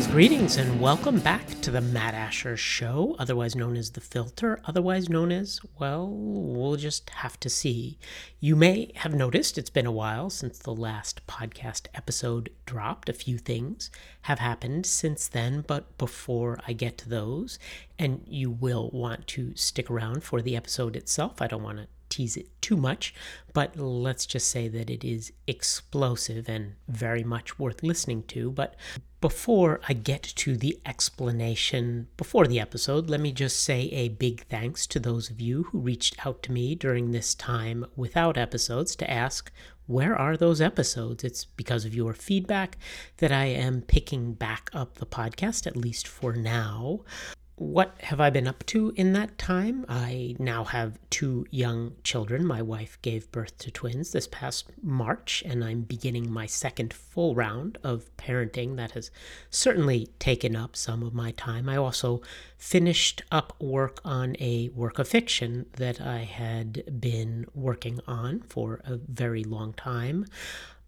Greetings, greetings, and welcome back to the Matt Asher Show, otherwise known as The Filter, otherwise known as, well, we'll just have to see. You may have noticed it's been a while since the last podcast episode dropped. A few things have happened since then, but before I get to those, and you will want to stick around for the episode itself, I don't want to tease it too much, but let's just say that it is explosive and very much worth listening to. But before I get to the explanation before the episode, let me just say a big thanks to those of you who reached out to me during this time without episodes to ask where are those episodes? It's because of your feedback that I am picking back up the podcast, at least for now what have I been up to in that time? I now have two young children. My wife gave birth to twins this past March, and I'm beginning my second full round of parenting that has certainly taken up some of my time. I also finished up work on a work of fiction that I had been working on for a very long time.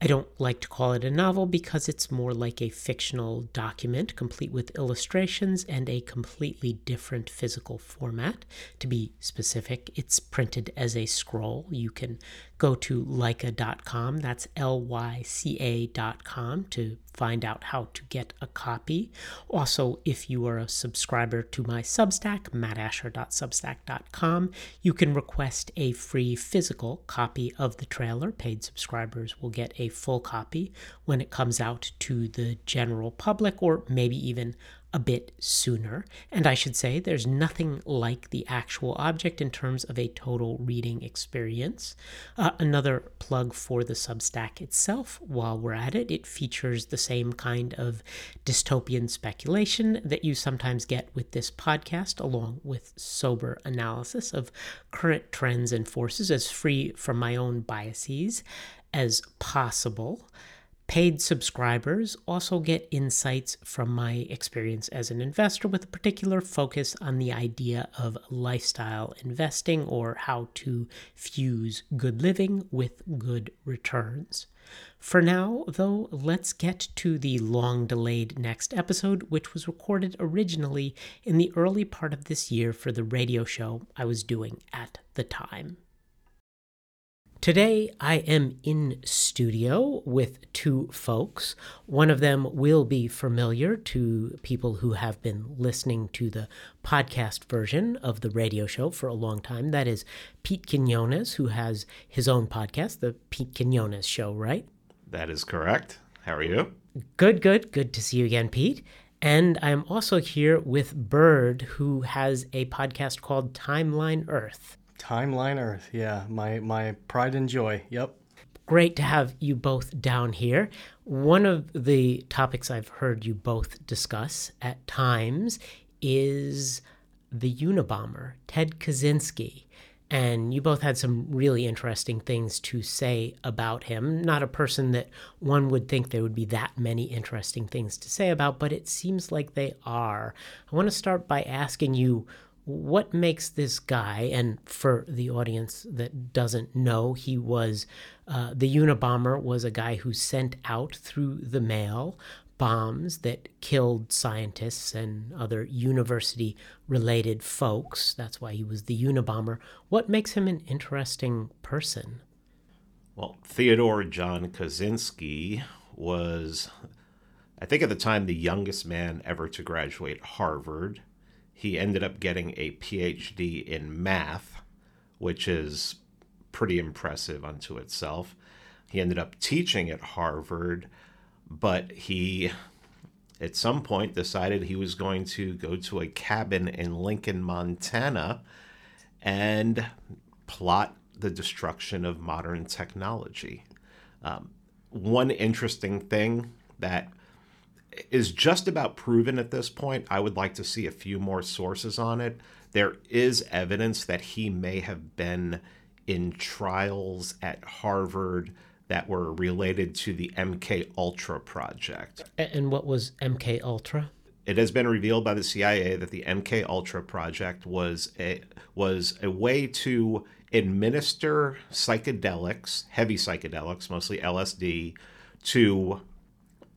I don't like to call it a novel because it's more like a fictional document, complete with illustrations and a completely different physical format. To be specific, it's printed as a scroll. You can go to lyca.com, that's L Y C A.com, to find out how to get a copy. Also, if you are a subscriber to my Substack, mattasher.substack.com, you can request a free physical copy of the trailer. Paid subscribers will get a full copy when it comes out to the general public, or maybe even a bit sooner. And I should say, there's nothing like the actual object in terms of a total reading experience. Uh, another plug for the Substack itself, while we're at it, it features the same kind of dystopian speculation that you sometimes get with this podcast, along with sober analysis of current trends and forces, as free from my own biases as possible. Paid subscribers also get insights from my experience as an investor with a particular focus on the idea of lifestyle investing or how to fuse good living with good returns. For now, though, let's get to the long delayed next episode, which was recorded originally in the early part of this year for the radio show I was doing at the time. Today, I am in studio with two folks. One of them will be familiar to people who have been listening to the podcast version of the radio show for a long time. That is Pete Quinones, who has his own podcast, The Pete Quinones Show, right? That is correct. How are you? Good, good. Good to see you again, Pete. And I'm also here with Bird, who has a podcast called Timeline Earth. Timeline Earth, yeah, my my pride and joy. Yep. Great to have you both down here. One of the topics I've heard you both discuss at times is the Unabomber, Ted Kaczynski. And you both had some really interesting things to say about him. Not a person that one would think there would be that many interesting things to say about, but it seems like they are. I want to start by asking you what makes this guy, and for the audience that doesn't know, he was uh, the Unabomber was a guy who sent out through the mail bombs that killed scientists and other university related folks. That's why he was the Unabomber. What makes him an interesting person? Well, Theodore John Kaczynski was, I think at the time, the youngest man ever to graduate Harvard he ended up getting a PhD in math, which is pretty impressive unto itself. He ended up teaching at Harvard, but he at some point decided he was going to go to a cabin in Lincoln, Montana and plot the destruction of modern technology. Um, one interesting thing that is just about proven at this point. I would like to see a few more sources on it. There is evidence that he may have been in trials at Harvard that were related to the MK Ultra project. And what was MK Ultra? It has been revealed by the CIA that the MK Ultra project was a was a way to administer psychedelics, heavy psychedelics, mostly LSD, to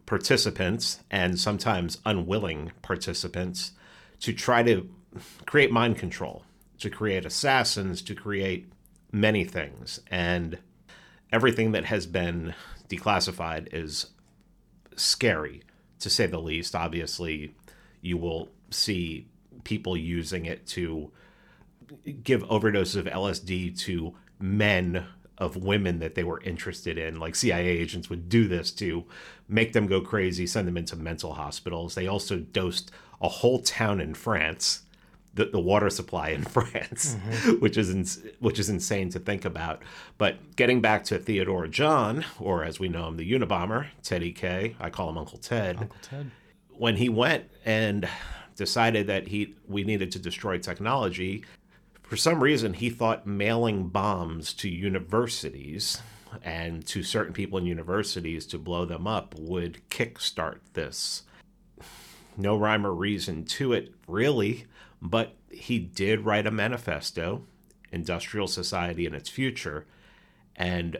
participants and sometimes unwilling participants to try to create mind control, to create assassins, to create many things. And everything that has been declassified is scary, to say the least. Obviously, you will see people using it to give overdoses of LSD to men of women that they were interested in. Like CIA agents would do this to make them go crazy, send them into mental hospitals. They also dosed a whole town in France, the, the water supply in France, mm-hmm. which is ins- which is insane to think about. But getting back to Theodore John, or as we know him, the Unabomber, Teddy K. I call him Uncle Ted. Uncle Ted. When he went and decided that he we needed to destroy technology, for some reason, he thought mailing bombs to universities and to certain people in universities to blow them up would kickstart this. No rhyme or reason to it, really, but he did write a manifesto, Industrial Society and Its Future. And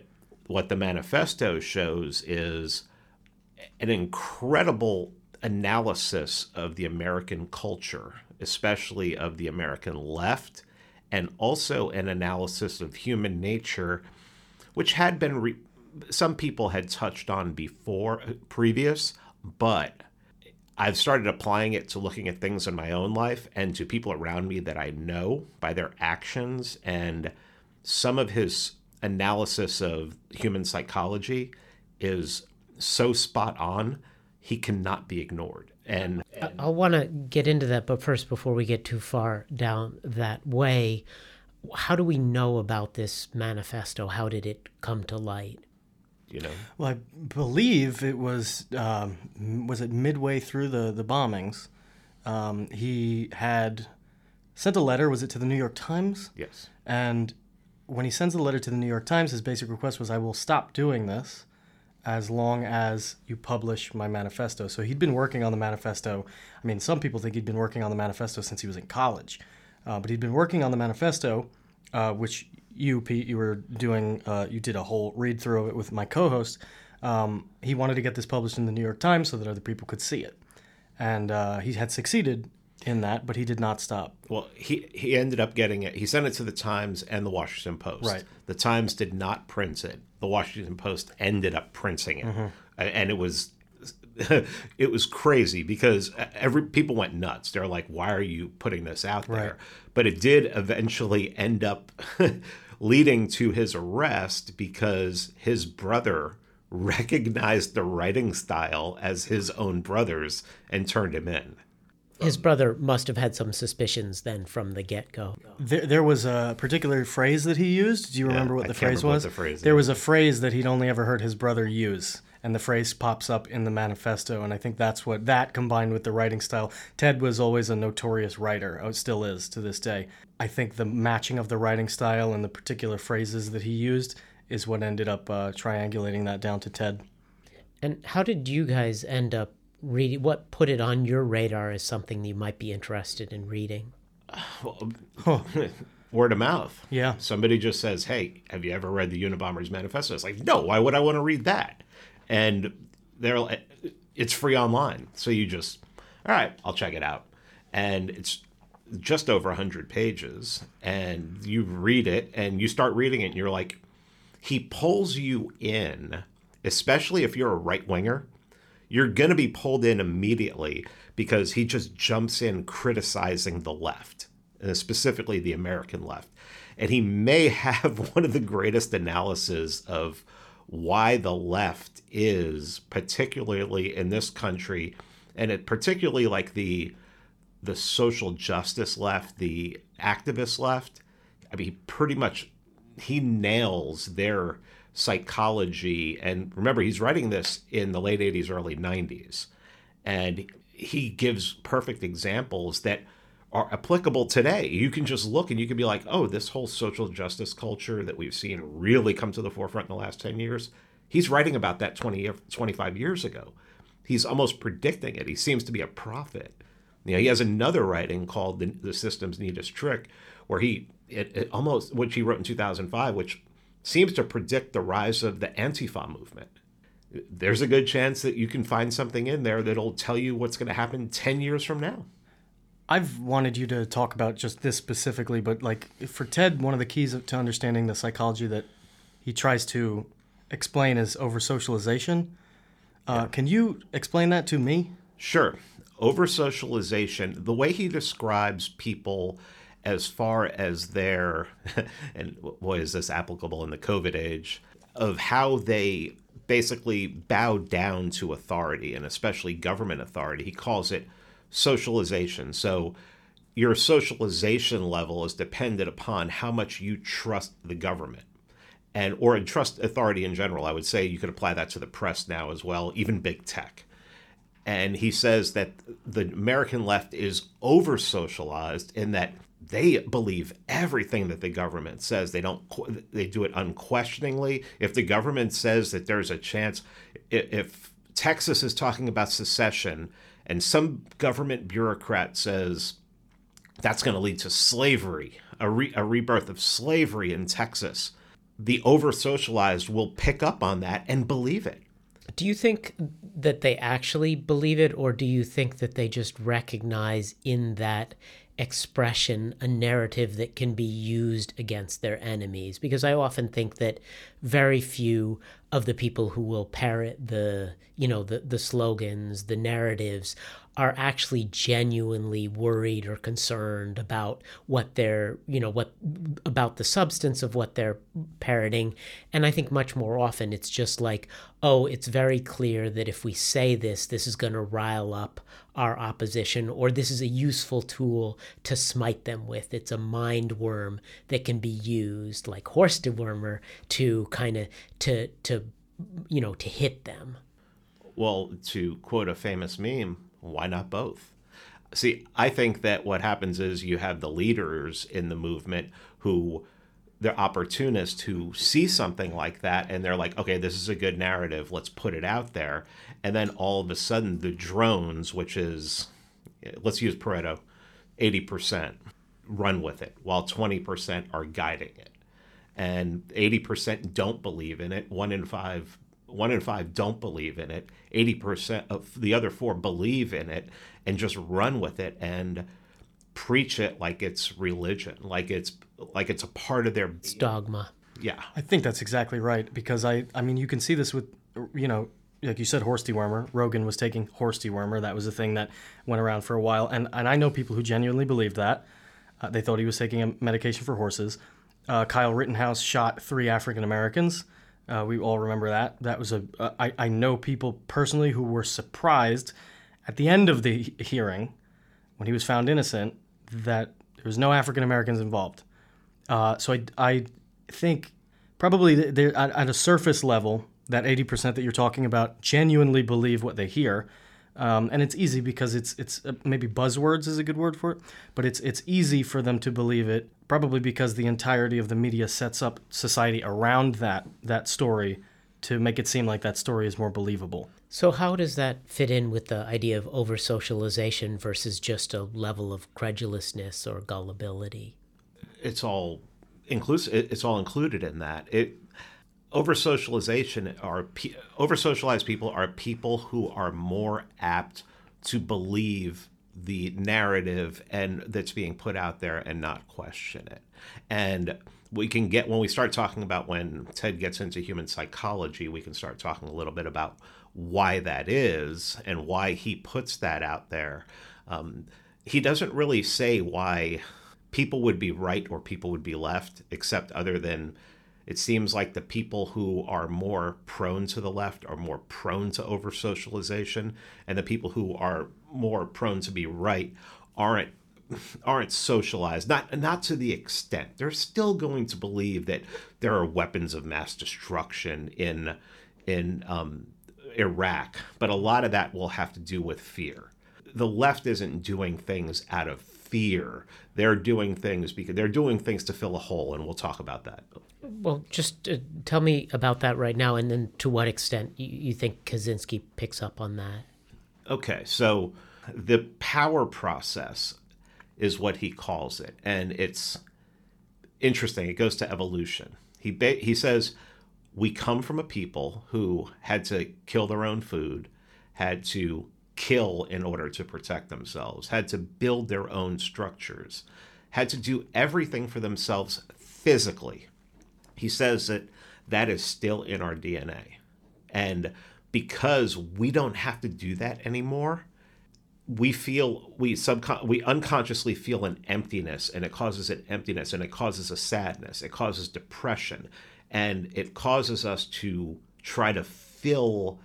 what the manifesto shows is an incredible analysis of the American culture, especially of the American left and also an analysis of human nature, which had been re- some people had touched on before previous, but I've started applying it to looking at things in my own life and to people around me that I know by their actions and some of his analysis of human psychology is so spot on he cannot be ignored. And, and I, I want to get into that, but first, before we get too far down that way, how do we know about this manifesto? How did it come to light? You know, well, I believe it was um, was it midway through the the bombings. Um, he had sent a letter. Was it to the New York Times? Yes. And when he sends the letter to the New York Times, his basic request was, "I will stop doing this." As long as you publish my manifesto. So he'd been working on the manifesto. I mean, some people think he'd been working on the manifesto since he was in college, uh, but he'd been working on the manifesto, uh, which you, Pete, you were doing. Uh, you did a whole read through of it with my co-host. Um, he wanted to get this published in the New York Times so that other people could see it, and uh, he had succeeded in that, but he did not stop. Well, he he ended up getting it. He sent it to the Times and the Washington Post. Right. The Times did not print it. The Washington Post ended up printing it, mm-hmm. and it was it was crazy because every people went nuts. They're like, "Why are you putting this out there?" Right. But it did eventually end up leading to his arrest because his brother recognized the writing style as his own brother's and turned him in. His brother must have had some suspicions then from the get go. There, there was a particular phrase that he used. Do you remember yeah, what the phrase was? The phrase there was a phrase that he'd only ever heard his brother use, and the phrase pops up in the manifesto. And I think that's what that combined with the writing style. Ted was always a notorious writer, oh, still is to this day. I think the matching of the writing style and the particular phrases that he used is what ended up uh, triangulating that down to Ted. And how did you guys end up reading? What put it on your radar as something you might be interested in reading? Well, Word of mouth. Yeah. Somebody just says, "Hey, have you ever read the Unabomber's Manifesto?" It's like, no. Why would I want to read that? And they're like, it's free online, so you just, all right, I'll check it out, and it's just over 100 pages and you read it and you start reading it and you're like he pulls you in especially if you're a right winger you're going to be pulled in immediately because he just jumps in criticizing the left, specifically the American left. And he may have one of the greatest analyses of why the left is, particularly in this country, and it particularly like the the social justice left, the activist left. I mean, pretty much he nails their psychology. And remember, he's writing this in the late 80s, early 90s. And he gives perfect examples that are applicable today. You can just look and you can be like, oh, this whole social justice culture that we've seen really come to the forefront in the last 10 years. He's writing about that 20, 25 years ago. He's almost predicting it. He seems to be a prophet. You know, he has another writing called the, the System's Neatest Trick, where he it, it almost which he wrote in 2005, which seems to predict the rise of the Antifa movement. there's a good chance that you can find something in there that'll tell you what's going to happen 10 years from now. I've wanted you to talk about just this specifically, but like for Ted, one of the keys to understanding the psychology that he tries to explain is over socialization. Uh, yeah. Can you explain that to me? Sure. Over socialization, the way he describes people as far as their, and boy, is this applicable in the COVID age, of how they basically bow down to authority and especially government authority. He calls it socialization. So your socialization level is dependent upon how much you trust the government and or trust authority in general. I would say you could apply that to the press now as well, even big tech. And he says that the American left is over socialized in that they believe everything that the government says. They don't. They do it unquestioningly. If the government says that there's a chance, if Texas is talking about secession, and some government bureaucrat says that's going to lead to slavery, a, re, a rebirth of slavery in Texas, the over socialized will pick up on that and believe it. Do you think that they actually believe it, or do you think that they just recognize in that expression a narrative that can be used against their enemies? Because I often think that very few of the people who will parrot the, you know, the, the slogans, the narratives are actually genuinely worried or concerned about what they're, you know, what about the substance of what they're parroting. And I think much more often it's just like, oh, it's very clear that if we say this, this is going to rile up our opposition, or this is a useful tool to smite them with. It's a mind worm that can be used, like horse dewormer, to kind of to to you know to hit them. Well, to quote a famous meme, why not both? See, I think that what happens is you have the leaders in the movement who they're opportunists who see something like that and they're like, okay, this is a good narrative, let's put it out there. And then all of a sudden, the drones, which is, let's use Pareto, 80% run with it, while 20% are guiding it. And 80% don't believe in it. One in five one in five don't believe in it 80% of the other four believe in it and just run with it and preach it like it's religion like it's like it's a part of their it's dogma. Yeah. I think that's exactly right because i i mean you can see this with you know like you said horse dewormer. Rogan was taking horse dewormer. That was a thing that went around for a while. And and i know people who genuinely believed that. Uh, they thought he was taking a medication for horses. Uh, kyle rittenhouse shot three african americans. Uh, we all remember that. That was a. Uh, I, I know people personally who were surprised at the end of the hearing when he was found innocent that there was no African Americans involved. Uh, so I, I think probably there at, at a surface level that 80% that you're talking about genuinely believe what they hear. Um, and it's easy because it's it's uh, maybe buzzwords is a good word for it, but it's it's easy for them to believe it probably because the entirety of the media sets up society around that that story to make it seem like that story is more believable. So how does that fit in with the idea of over socialization versus just a level of credulousness or gullibility? It's all inclusive. It's all included in that. It over socialization are over socialized people are people who are more apt to believe the narrative and that's being put out there and not question it. And we can get when we start talking about when Ted gets into human psychology, we can start talking a little bit about why that is and why he puts that out there. Um, he doesn't really say why people would be right or people would be left, except other than it seems like the people who are more prone to the left are more prone to over socialization, and the people who are more prone to be right aren't aren't socialized. Not not to the extent. They're still going to believe that there are weapons of mass destruction in in um, Iraq but a lot of that will have to do with fear. The left isn't doing things out of fear they're doing things because they're doing things to fill a hole and we'll talk about that well, just uh, tell me about that right now, and then to what extent you, you think Kaczynski picks up on that. Okay, so the power process is what he calls it, and it's interesting. It goes to evolution. He ba- he says we come from a people who had to kill their own food, had to kill in order to protect themselves, had to build their own structures, had to do everything for themselves physically. He says that that is still in our DNA. And because we don't have to do that anymore, we feel we subcon we unconsciously feel an emptiness and it causes an emptiness and it causes a sadness it causes depression and it causes us to try to fill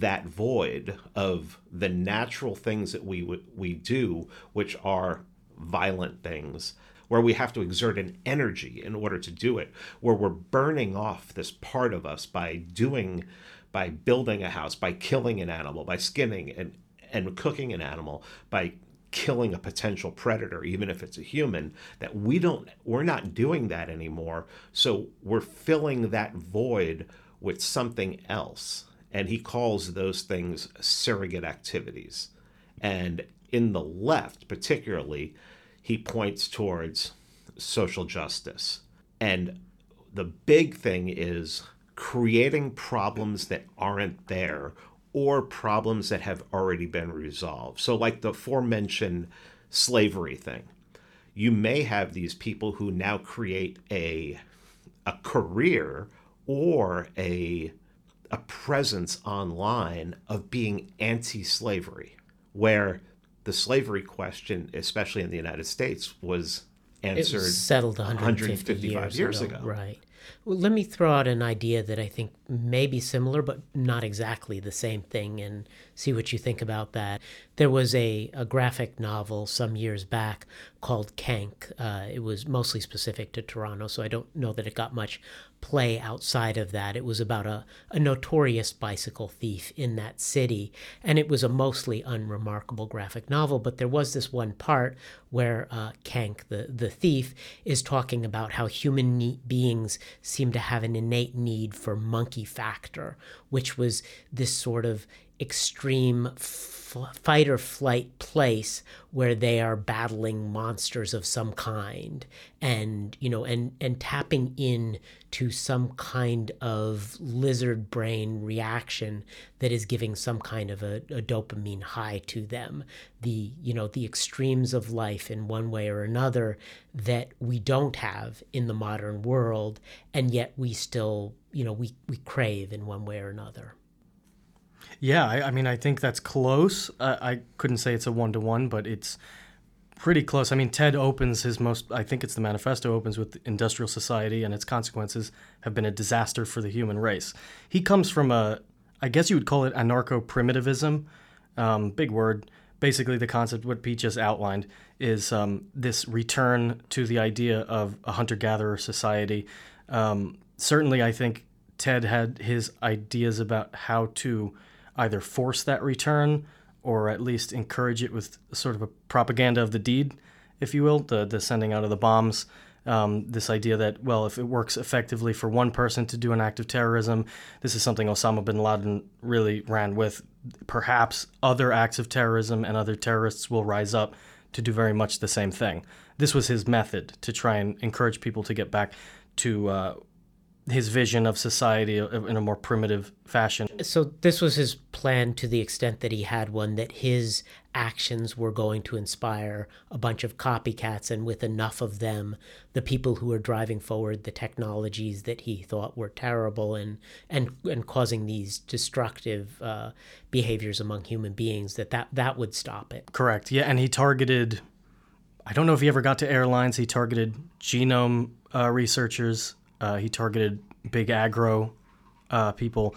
that void of the natural things that we we do which are violent things where we have to exert an energy in order to do it where we're burning off this part of us by doing by building a house by killing an animal by skinning and and cooking an animal by killing a potential predator even if it's a human that we don't we're not doing that anymore. So we're filling that void with something else and he calls those things surrogate activities. And in the left particularly he points towards social justice. And the big thing is creating problems that aren't there or problems that have already been resolved. So, like the aforementioned slavery thing, you may have these people who now create a a career or a a presence online of being anti-slavery, where the slavery question, especially in the United States, was answered was settled 150 155 years, years ago. ago. Right. Well, let me throw out an idea that I think may be similar, but not exactly the same thing, and see what you think about that. There was a, a graphic novel some years back called Kenk. Uh, it was mostly specific to Toronto, so I don't know that it got much play outside of that. It was about a, a notorious bicycle thief in that city, and it was a mostly unremarkable graphic novel. But there was this one part where uh, Kenk, the, the thief, is talking about how human ne- beings seem to have an innate need for monkey factor, which was this sort of extreme f- fight or flight place where they are battling monsters of some kind and you know and and tapping in to some kind of lizard brain reaction that is giving some kind of a, a dopamine high to them. The you know the extremes of life in one way or another that we don't have in the modern world and yet we still you know we we crave in one way or another Yeah, I, I mean, I think that's close. Uh, I couldn't say it's a one to one, but it's pretty close. I mean, Ted opens his most, I think it's the manifesto opens with industrial society and its consequences have been a disaster for the human race. He comes from a, I guess you would call it anarcho primitivism, um, big word. Basically, the concept, what Pete just outlined, is um, this return to the idea of a hunter gatherer society. Um, certainly, I think Ted had his ideas about how to either force that return or at least encourage it with sort of a propaganda of the deed, if you will, the, the sending out of the bombs. Um, this idea that, well, if it works effectively for one person to do an act of terrorism, this is something Osama bin Laden really ran with. Perhaps other acts of terrorism and other terrorists will rise up to do very much the same thing. This was his method to try and encourage people to get back to uh, his vision of society in a more primitive fashion. So this was his plan to the extent that he had one that his actions were going to inspire a bunch of copycats and with enough of them the people who were driving forward the technologies that he thought were terrible and and and causing these destructive uh, behaviors among human beings that, that that would stop it Correct. Yeah, and he targeted. I don't know if he ever got to airlines. He targeted genome uh, researchers. Uh, he targeted big agro uh, people.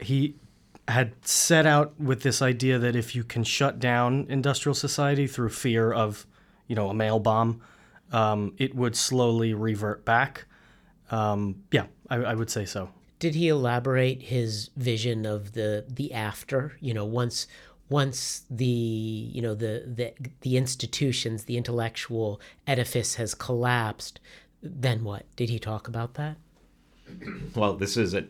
He had set out with this idea that if you can shut down industrial society through fear of, you know, a mail bomb, um, it would slowly revert back. Um, yeah, I, I would say so. did he elaborate his vision of the the after you know once once the you know the the the institutions the intellectual edifice has collapsed then what did he talk about that Well, this is a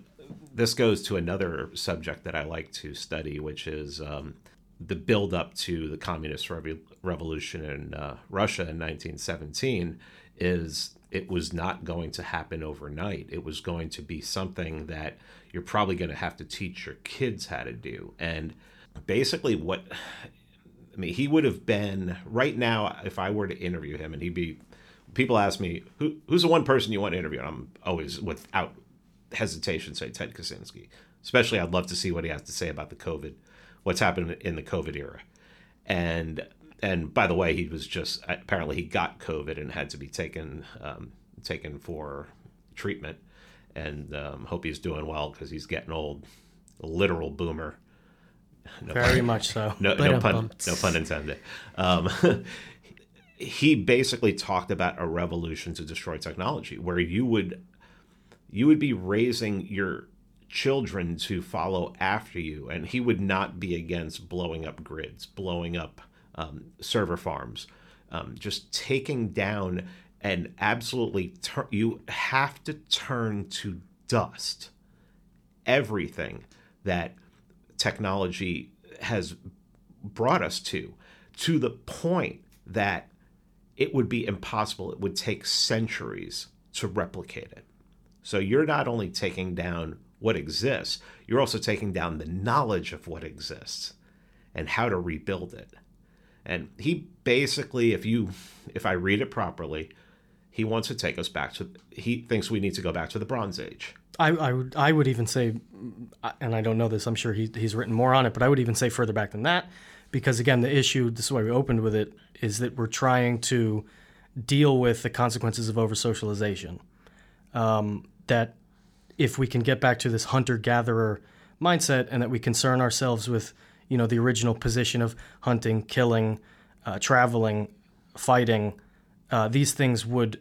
this goes to another subject that I like to study, which is um, the build up to the communist rev- revolution in uh, Russia in 1917. Is it was not going to happen overnight. It was going to be something that you're probably going to have to teach your kids how to do. And basically, what I mean, he would have been right now if I were to interview him, and he'd be. People ask me who who's the one person you want to interview, and I'm always without hesitation say Ted Kaczynski. Especially, I'd love to see what he has to say about the COVID, what's happened in the COVID era, and and by the way, he was just apparently he got COVID and had to be taken um, taken for treatment, and um, hope he's doing well because he's getting old, a literal boomer. No Very pun, much so. No, no pun, no pun intended. Um, he basically talked about a revolution to destroy technology, where you would you would be raising your children to follow after you, and he would not be against blowing up grids, blowing up um, server farms, um, just taking down and absolutely tur- you have to turn to dust everything that technology has brought us to to the point that it would be impossible it would take centuries to replicate it so you're not only taking down what exists you're also taking down the knowledge of what exists and how to rebuild it and he basically, if you, if I read it properly, he wants to take us back to. He thinks we need to go back to the Bronze Age. I, I would I would even say, and I don't know this. I'm sure he, he's written more on it, but I would even say further back than that, because again, the issue. This is why we opened with it. Is that we're trying to deal with the consequences of over socialization. Um, that if we can get back to this hunter gatherer mindset, and that we concern ourselves with you know the original position of hunting, killing, uh, traveling, fighting. Uh, these things would,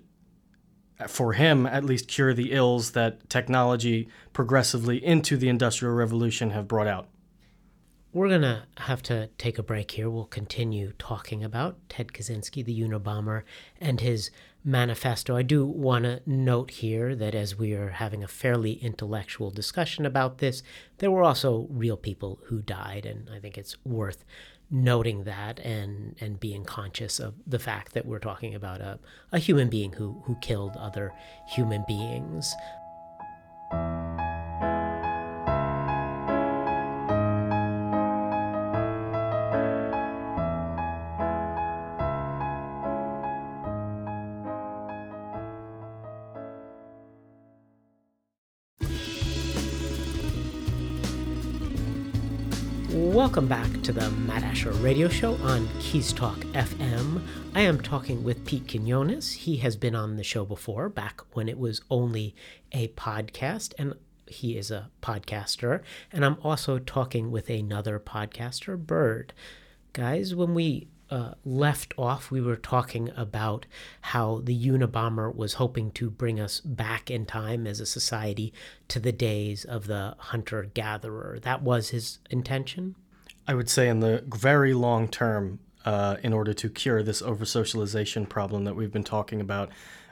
for him at least, cure the ills that technology progressively into the Industrial Revolution have brought out. We're going to have to take a break here. We'll continue talking about Ted Kaczynski, the Unabomber, and his manifesto. I do want to note here that as we are having a fairly intellectual discussion about this, there were also real people who died, and I think it's worth noting that and and being conscious of the fact that we're talking about a, a human being who who killed other human beings. Welcome back to the Matt Asher Radio Show on Keys Talk FM. I am talking with Pete Quinones. He has been on the show before, back when it was only a podcast, and he is a podcaster. And I'm also talking with another podcaster, Bird. Guys, when we uh, left off, we were talking about how the Unabomber was hoping to bring us back in time as a society to the days of the hunter gatherer. That was his intention? I would say in the very long term, uh, in order to cure this over socialization problem that we've been talking about,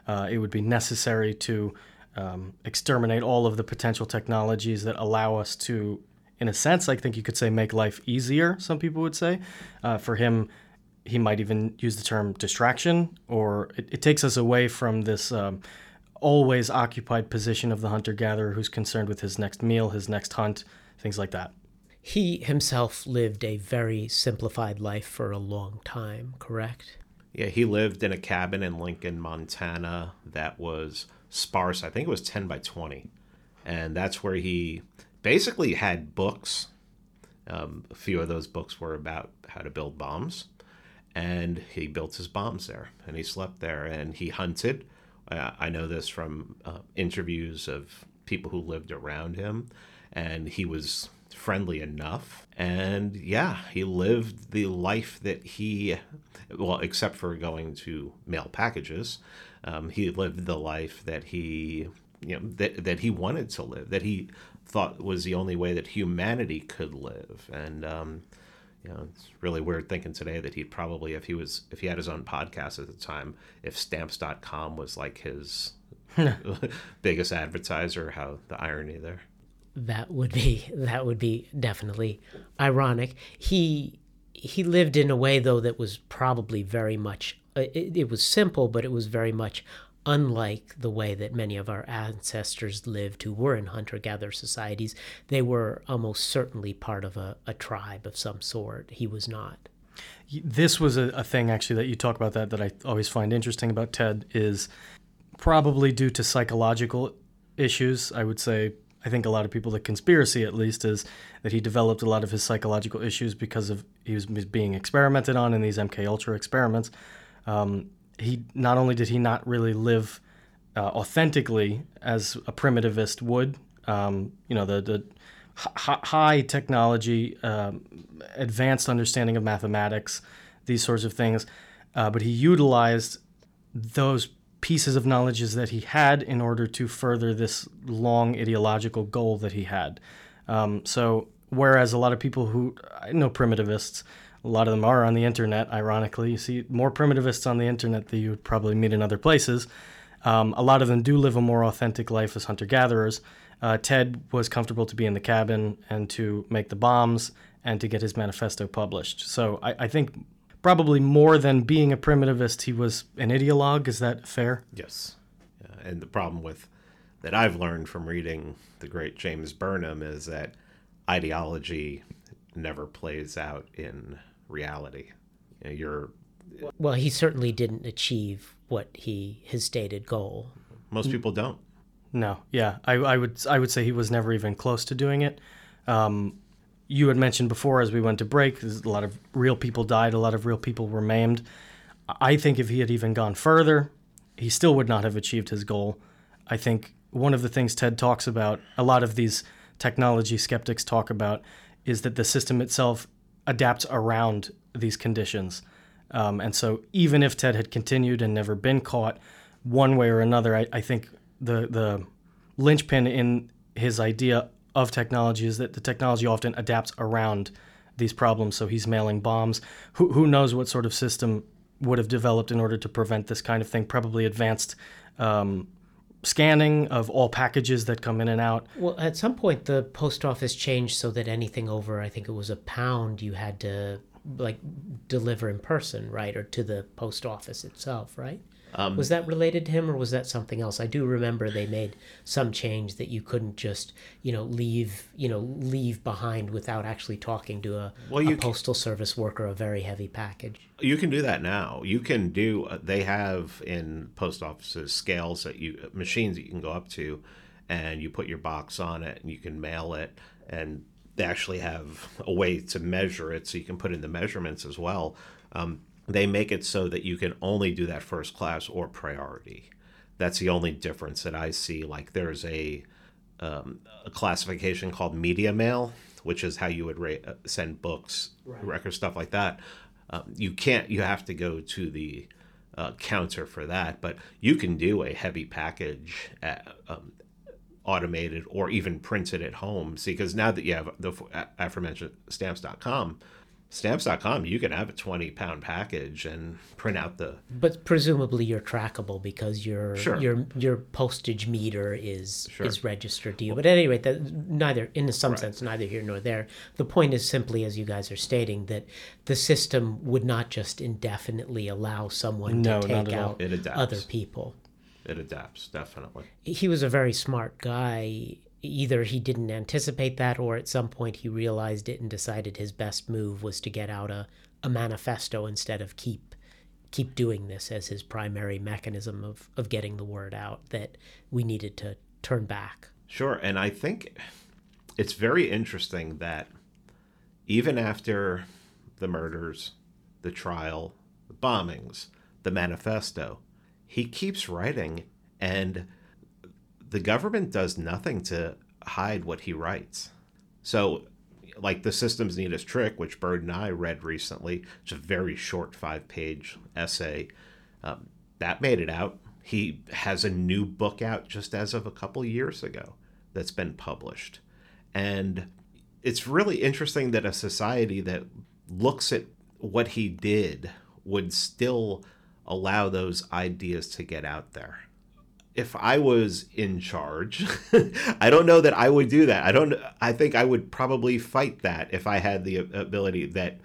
uh, it would be necessary to um, exterminate all of the potential technologies that allow us to, in a sense, I think you could say, make life easier, some people would say. Uh, for him, he might even use the term distraction, or it, it takes us away from this. Um, always occupied position of the hunter gatherer who's concerned with his next meal, his next hunt, things like that. He himself lived a very simplified life for a long time, correct? Yeah, he lived in a cabin in Lincoln, Montana that was sparse. I think it was 10 by 20. And that's where he basically had books. Um, a few of those books were about how to build bombs. And he built his bombs there and he slept there and he hunted. Uh, I know this from uh, interviews of people who lived around him. And he was friendly enough. And yeah, he lived the life that he, well, except for going to mail packages, um, he lived the life that he, you know, that, that he wanted to live, that he thought was the only way that humanity could live. And, um, you know, it's really weird thinking today that he'd probably, if he was, if he had his own podcast at the time, if stamps.com was like his biggest advertiser, how the irony there that would be that would be definitely ironic. He he lived in a way though that was probably very much uh, it, it was simple, but it was very much unlike the way that many of our ancestors lived who were in hunter gatherer societies, they were almost certainly part of a, a tribe of some sort. He was not. This was a, a thing actually that you talk about that that I always find interesting about Ted is probably due to psychological issues. I would say I think a lot of people, the conspiracy at least, is that he developed a lot of his psychological issues because of he was being experimented on in these MK Ultra experiments. Um, he not only did he not really live uh, authentically as a primitivist would, um, you know, the the h- high technology, um, advanced understanding of mathematics, these sorts of things, uh, but he utilized those pieces of knowledge that he had in order to further this long ideological goal that he had. Um, so, whereas a lot of people who I know primitivists, a lot of them are on the internet, ironically. You see more primitivists on the internet than you would probably meet in other places. Um, a lot of them do live a more authentic life as hunter gatherers. Uh, Ted was comfortable to be in the cabin and to make the bombs and to get his manifesto published. So I, I think probably more than being a primitivist, he was an ideologue. Is that fair? Yes. Yeah. And the problem with that I've learned from reading the great James Burnham is that ideology never plays out in reality. You know, you're well, he certainly didn't achieve what he his stated goal. Most people don't. No, yeah, I, I would I would say he was never even close to doing it. Um, you had mentioned before as we went to break, a lot of real people died, a lot of real people were maimed. I think if he had even gone further, he still would not have achieved his goal. I think one of the things Ted talks about, a lot of these technology skeptics talk about, is that the system itself adapts around these conditions. Um, and so even if Ted had continued and never been caught, one way or another, I, I think the the linchpin in his idea of technology is that the technology often adapts around these problems. So he's mailing bombs. Who, who knows what sort of system would have developed in order to prevent this kind of thing? Probably advanced um, scanning of all packages that come in and out. Well, at some point, the post office changed so that anything over, I think it was a pound, you had to like deliver in person, right, or to the post office itself, right? Um, was that related to him, or was that something else? I do remember they made some change that you couldn't just, you know, leave, you know, leave behind without actually talking to a, well, a postal can, service worker a very heavy package. You can do that now. You can do. Uh, they have in post offices scales that you machines that you can go up to, and you put your box on it, and you can mail it, and they actually have a way to measure it, so you can put in the measurements as well. Um, they make it so that you can only do that first class or priority. That's the only difference that I see. Like there's a um, a classification called media mail, which is how you would ra- uh, send books, right. records, stuff like that. Um, you can't. You have to go to the uh, counter for that, but you can do a heavy package at, um, automated or even printed at home. See, because now that you have the aforementioned stamps.com, stamps.com you can have a 20 pound package and print out the but presumably you're trackable because your sure. your your postage meter is sure. is registered to you but at any rate that neither in some right. sense neither here nor there the point is simply as you guys are stating that the system would not just indefinitely allow someone no, to take out other people it adapts definitely he was a very smart guy either he didn't anticipate that or at some point he realized it and decided his best move was to get out a, a manifesto instead of keep keep doing this as his primary mechanism of, of getting the word out that we needed to turn back. Sure. And I think it's very interesting that even after the murders, the trial, the bombings, the manifesto, he keeps writing and the government does nothing to hide what he writes. So, like the System's Neatest Trick, which Bird and I read recently, it's a very short five page essay. Um, that made it out. He has a new book out just as of a couple years ago that's been published. And it's really interesting that a society that looks at what he did would still allow those ideas to get out there if I was in charge, I don't know that I would do that. I don't. I think I would probably fight that if I had the ability that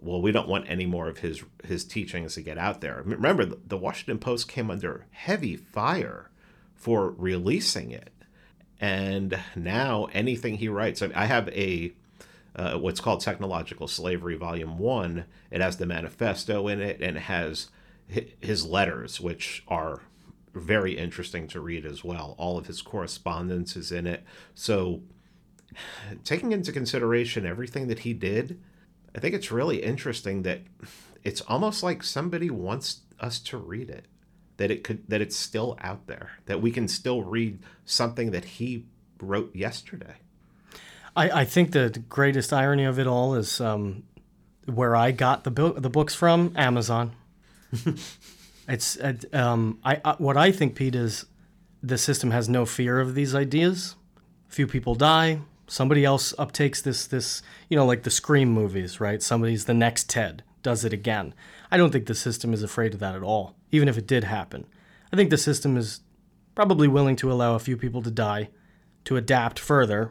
well, we don't want any more of his his teachings to get out there. Remember, the Washington Post came under heavy fire for releasing it, and now anything he writes, I, I have a uh, what's called Technological Slavery, Volume One. It has the manifesto in it, and it has his letters, which are very interesting to read as well. All of his correspondence is in it. So, taking into consideration everything that he did, I think it's really interesting that it's almost like somebody wants us to read it. That it could that it's still out there. That we can still read something that he wrote yesterday. I, I think the greatest irony of it all is um, where I got the book the books from Amazon. it's um, I, I what I think, Pete, is the system has no fear of these ideas. Few people die. Somebody else uptakes this this you know like the Scream movies, right? Somebody's the next Ted does it again. I don't think the system is afraid of that at all, even if it did happen. I think the system is probably willing to allow a few people to die, to adapt further,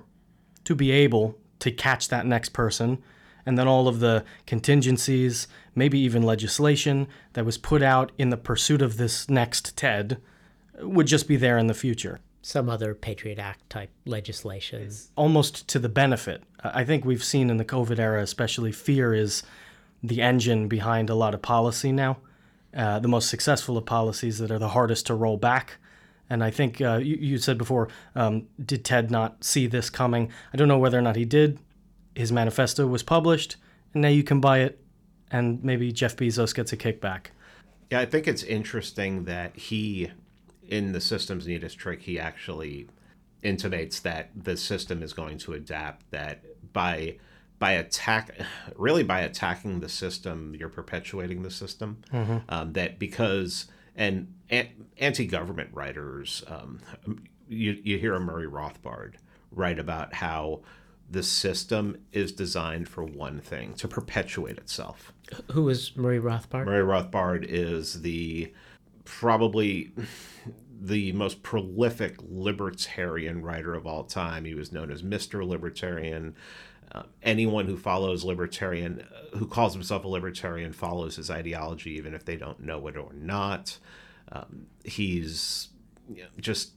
to be able to catch that next person and then all of the contingencies, maybe even legislation that was put out in the pursuit of this next Ted would just be there in the future. Some other Patriot Act type legislation. It's almost to the benefit. I think we've seen in the COVID era, especially, fear is the engine behind a lot of policy now. Uh, the most successful of policies that are the hardest to roll back. And I think uh, you, you, said before, um, did Ted not see this coming? I don't know whether or not he did his manifesto was published, and now you can buy it, and maybe Jeff Bezos gets a kickback. Yeah, I think it's interesting that he, in the system's neatest trick, he actually intimates that the system is going to adapt. That by by attack, really by attacking the system, you're perpetuating the system. Mm-hmm. Um, that because and anti-government writers, um, you you hear a Murray Rothbard write about how the system is designed for one thing to perpetuate itself. Who is Murray Rothbard? Murray Rothbard is the probably the most prolific libertarian writer of all time. He was known as Mr. Libertarian. Uh, anyone who follows libertarian, uh, who calls himself a libertarian, follows his ideology, even if they don't know it or not. Um, he's you know, just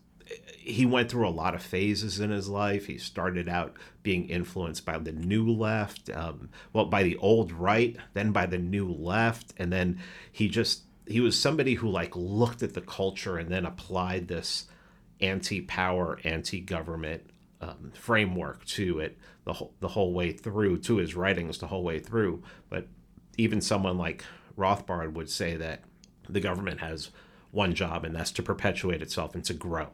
he went through a lot of phases in his life. He started out being influenced by the new left, um, well, by the old right, then by the new left, and then he just he was somebody who like looked at the culture and then applied this anti-power, anti-government um, framework to it the whole the whole way through to his writings the whole way through. But even someone like Rothbard would say that the government has one job, and that's to perpetuate itself and to grow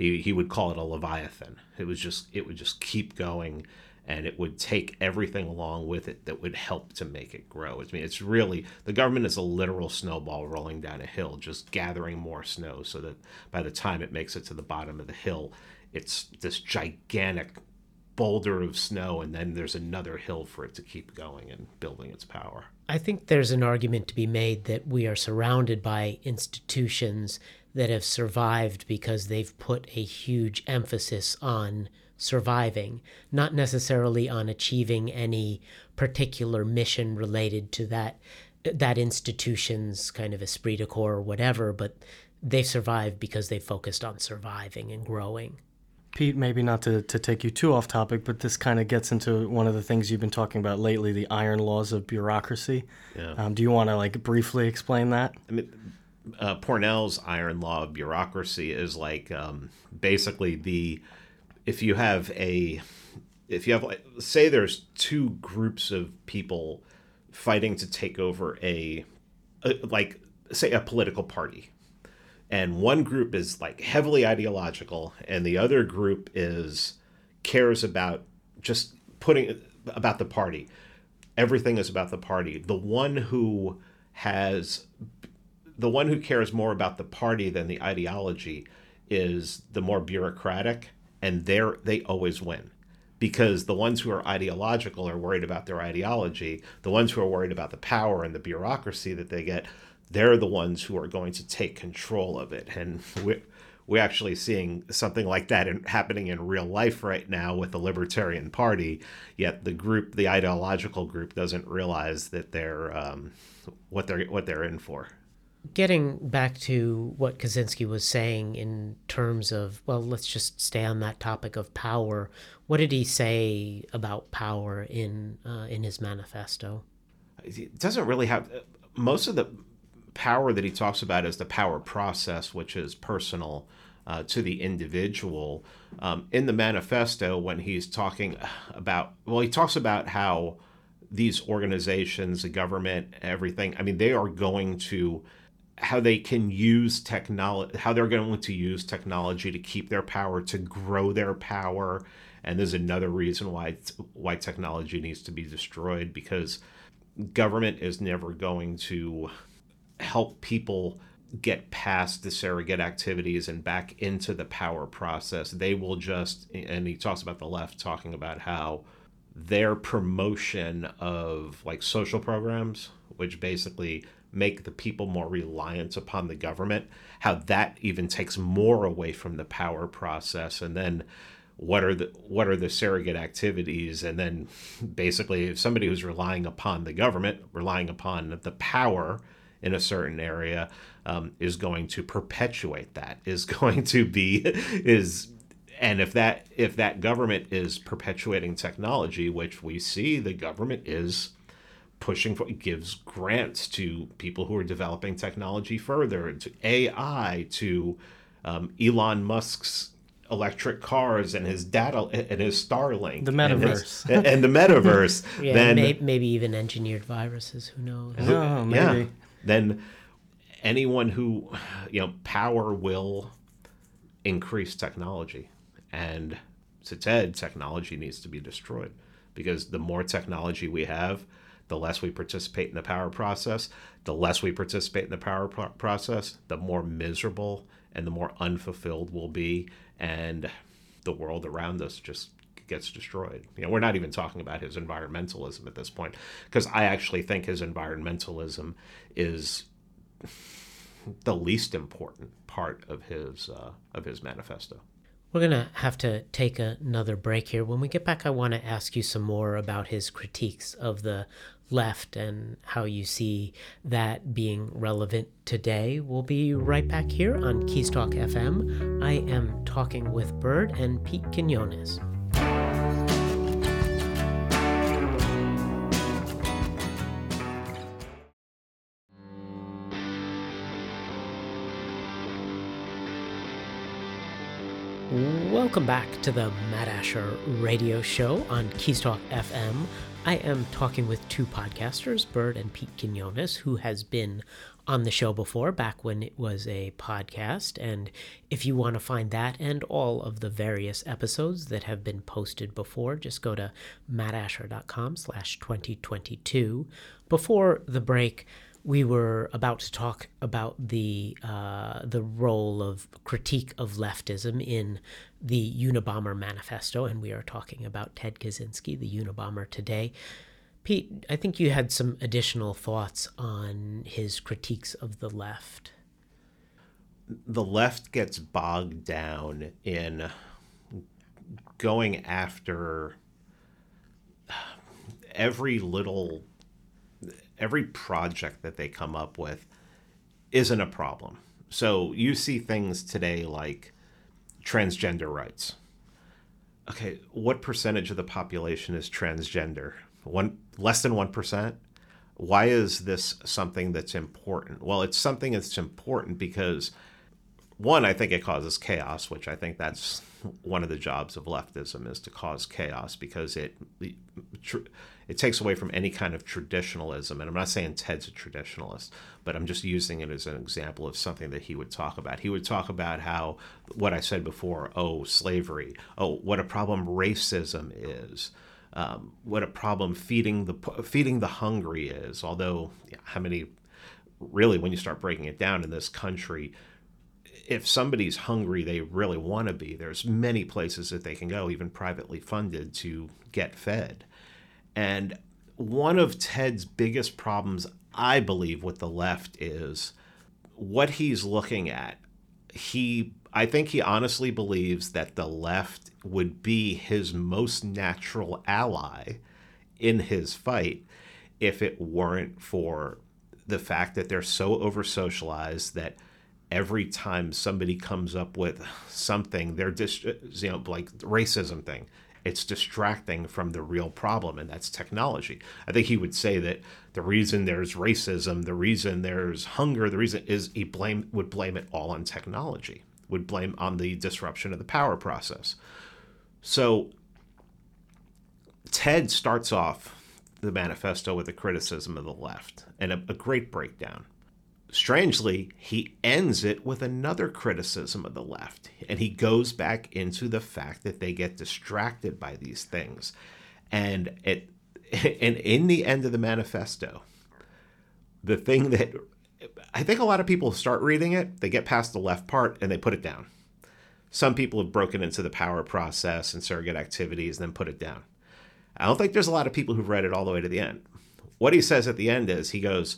he, he would call it a leviathan it was just it would just keep going and it would take everything along with it that would help to make it grow. I mean, it's really the government is a literal snowball rolling down a hill, just gathering more snow, so that by the time it makes it to the bottom of the hill, it's this gigantic boulder of snow, and then there's another hill for it to keep going and building its power. I think there's an argument to be made that we are surrounded by institutions that have survived because they've put a huge emphasis on surviving, not necessarily on achieving any particular mission related to that that institution's kind of esprit de corps or whatever, but they've survived because they focused on surviving and growing. Pete, maybe not to, to take you too off topic, but this kind of gets into one of the things you've been talking about lately the iron laws of bureaucracy. Yeah. Um, do you want to like briefly explain that? I mean, uh, Pournelle's iron law of bureaucracy is like um, basically the if you have a if you have like say there's two groups of people fighting to take over a, a like say a political party and one group is like heavily ideological and the other group is cares about just putting about the party. Everything is about the party. The one who has the one who cares more about the party than the ideology is the more bureaucratic, and they they always win because the ones who are ideological are worried about their ideology. The ones who are worried about the power and the bureaucracy that they get, they're the ones who are going to take control of it. And we're actually seeing something like that in, happening in real life right now with the Libertarian Party. Yet the group, the ideological group, doesn't realize that they're um, what they're what they're in for. Getting back to what Kaczynski was saying in terms of, well, let's just stay on that topic of power. What did he say about power in uh, in his manifesto? It doesn't really have most of the power that he talks about is the power process, which is personal uh, to the individual. Um, in the manifesto, when he's talking about, well, he talks about how these organizations, the government, everything, I mean, they are going to how they can use technology how they're going to use technology to keep their power to grow their power and there's another reason why why technology needs to be destroyed because government is never going to help people get past the surrogate activities and back into the power process. They will just, and he talks about the left talking about how their promotion of like social programs, which basically make the people more reliant upon the government, how that even takes more away from the power process. And then what are the what are the surrogate activities and then basically if somebody who's relying upon the government relying upon the power in a certain area um, is going to perpetuate that is going to be is and if that if that government is perpetuating technology which we see the government is pushing for gives grants to people who are developing technology further to ai to um, elon musk's electric cars and his data and his Starlink, the metaverse, and, his, and the metaverse. yeah, then may, maybe even engineered viruses. Who knows? Oh, maybe. Yeah then anyone who, you know, power will increase technology. And to Ted, technology needs to be destroyed because the more technology we have, the less we participate in the power process. The less we participate in the power pro- process, the more miserable and the more unfulfilled we'll be. And the world around us just gets destroyed. You know, we're not even talking about his environmentalism at this point because I actually think his environmentalism is the least important part of his uh, of his manifesto. We're to have to take another break here. When we get back, I want to ask you some more about his critiques of the left and how you see that being relevant today. We'll be right back here on Keystalk FM. I am talking with Bird and Pete Quinones. Welcome back to the Matt Asher radio show on Keystalk FM. I am talking with two podcasters, Bird and Pete Quinones, who has been on the show before, back when it was a podcast. And if you want to find that and all of the various episodes that have been posted before, just go to mattasher.com slash 2022. Before the break, we were about to talk about the uh, the role of critique of leftism in the Unabomber manifesto, and we are talking about Ted Kaczynski, the Unabomber, today. Pete, I think you had some additional thoughts on his critiques of the left. The left gets bogged down in going after every little every project that they come up with isn't a problem. So you see things today like transgender rights. Okay, what percentage of the population is transgender? One less than 1%? Why is this something that's important? Well, it's something that's important because one, I think it causes chaos, which I think that's one of the jobs of leftism is to cause chaos because it it takes away from any kind of traditionalism. And I'm not saying Ted's a traditionalist, but I'm just using it as an example of something that he would talk about. He would talk about how, what I said before, oh, slavery, oh, what a problem racism is. Um, what a problem feeding the feeding the hungry is. Although, yeah, how many really, when you start breaking it down in this country, if somebody's hungry, they really want to be. There's many places that they can go, even privately funded, to get fed. And one of Ted's biggest problems, I believe, with the left is what he's looking at. He I think he honestly believes that the left would be his most natural ally in his fight if it weren't for the fact that they're so over socialized that every time somebody comes up with something, they're just, you know, like racism thing. It's distracting from the real problem, and that's technology. I think he would say that the reason there's racism, the reason there's hunger, the reason is he blame would blame it all on technology, would blame on the disruption of the power process. So Ted starts off the manifesto with a criticism of the left and a, a great breakdown strangely, he ends it with another criticism of the left. And he goes back into the fact that they get distracted by these things. And it and in the end of the manifesto, the thing that I think a lot of people start reading it, they get past the left part and they put it down. Some people have broken into the power process and surrogate activities and then put it down. I don't think there's a lot of people who've read it all the way to the end. What he says at the end is he goes,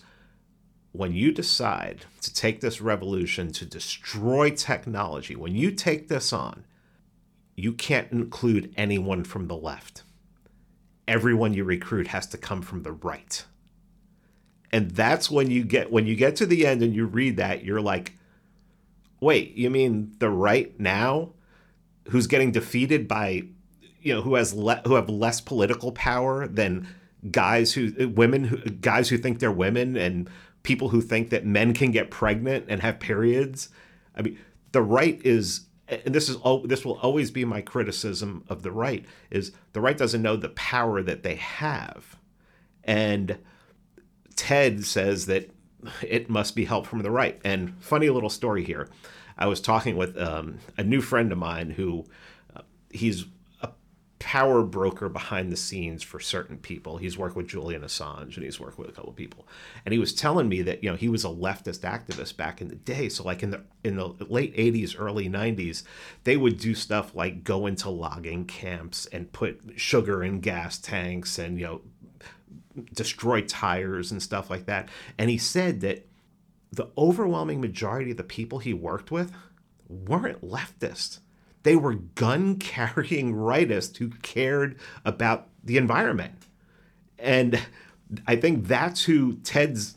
when you decide to take this revolution to destroy technology, when you take this on, you can't include anyone from the left. Everyone you recruit has to come from the right. And that's when you get when you get to the end and you read that, you're like, wait, you mean the right now who's getting defeated by you know, who has le- who have less political power than guys who women who guys who think they're women and people who think that men can get pregnant and have periods. I mean, the right is and this is all. this will always be my criticism of the right is the right doesn't know the power that they have. And Ted says that it must be help from the right. And funny little story here. I was talking with um, a new friend of mine who uh, he's power broker behind the scenes for certain people. He's worked with Julian Assange and he's worked with a couple of people. And he was telling me that, you know, he was a leftist activist back in the day. So like in the in the late 80s, early 90s, they would do stuff like go into logging camps and put sugar in gas tanks and, you know, destroy tires and stuff like that. And he said that the overwhelming majority of the people he worked with weren't leftists they were gun carrying rightists who cared about the environment. And I think that's who Ted's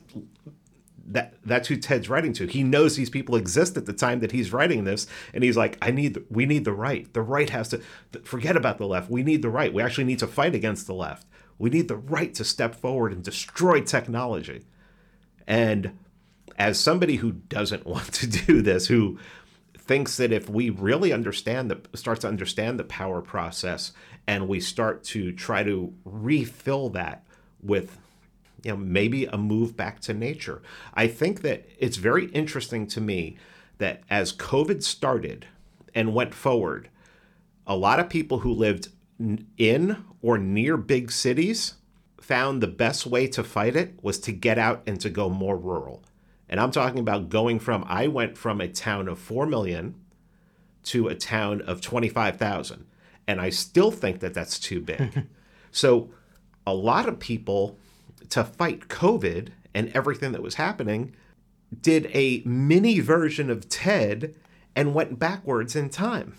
that that's who Ted's writing to. He knows these people exist at the time that he's writing this, and he's like, "I need, we need the right. The right has to forget about the left. We need the right. We actually need to fight against the left. We need the right to step forward and destroy technology." And as somebody who doesn't want to do this, who thinks that if we really understand the start to understand the power process and we start to try to refill that with you know maybe a move back to nature i think that it's very interesting to me that as covid started and went forward a lot of people who lived in or near big cities found the best way to fight it was to get out and to go more rural and I'm talking about going from, I went from a town of 4 million to a town of 25,000. And I still think that that's too big. so a lot of people, to fight COVID and everything that was happening, did a mini version of Ted and went backwards in time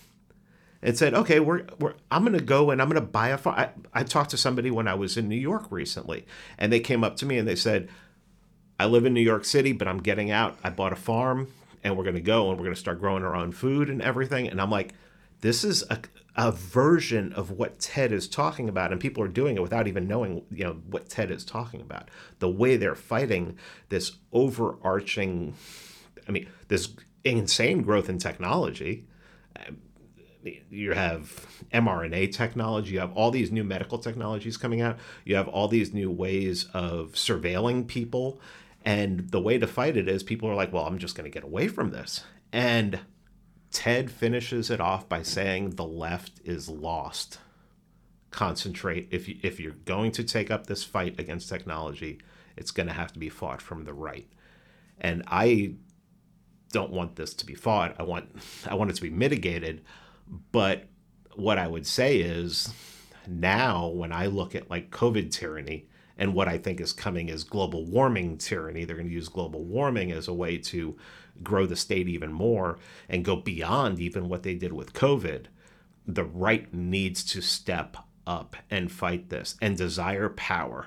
and said, okay, we're, we're I'm going to go and I'm going to buy a farm. I, I talked to somebody when I was in New York recently, and they came up to me and they said, I live in New York City, but I'm getting out. I bought a farm and we're going to go and we're going to start growing our own food and everything. And I'm like, this is a, a version of what Ted is talking about. And people are doing it without even knowing, you know, what Ted is talking about. The way they're fighting this overarching, I mean, this insane growth in technology. You have mRNA technology, you have all these new medical technologies coming out, you have all these new ways of surveilling people and the way to fight it is people are like, well, I'm just going to get away from this. And Ted finishes it off by saying the left is lost. Concentrate. If, you, if you're going to take up this fight against technology, it's going to have to be fought from the right. And I don't want this to be fought. I want I want it to be mitigated. But what I would say is now when I look at like COVID tyranny and what I think is coming is global warming tyranny. They're going to use global warming as a way to grow the state even more and go beyond even what they did with COVID. The right needs to step up and fight this and desire power.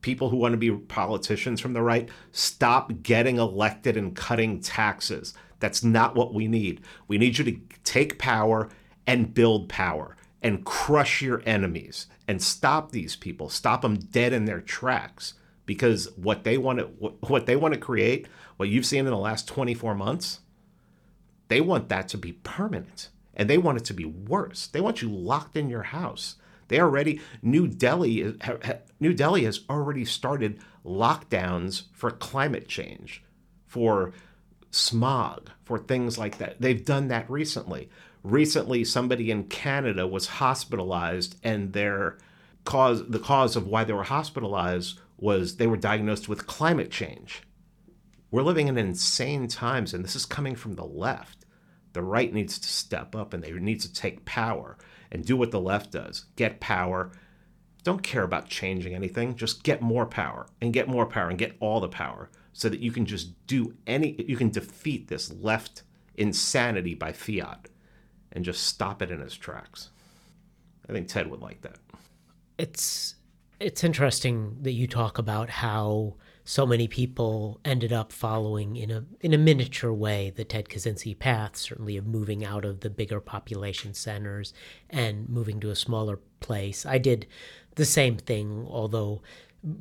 People who want to be politicians from the right, stop getting elected and cutting taxes. That's not what we need. We need you to take power and build power and crush your enemies and stop these people, stop them dead in their tracks because what they want to what they want to create, what you've seen in the last 24 months, they want that to be permanent and they want it to be worse. They want you locked in your house. They already New Delhi New Delhi has already started lockdowns for climate change, for smog, for things like that. They've done that recently recently somebody in Canada was hospitalized and their cause the cause of why they were hospitalized was they were diagnosed with climate change. We're living in insane times and this is coming from the left. The right needs to step up and they need to take power and do what the left does. Get power. Don't care about changing anything. Just get more power and get more power and get all the power so that you can just do any you can defeat this left insanity by fiat and just stop it in its tracks. I think Ted would like that. It's it's interesting that you talk about how so many people ended up following in a in a miniature way the Ted Kaczynski path, certainly of moving out of the bigger population centers and moving to a smaller place. I did the same thing, although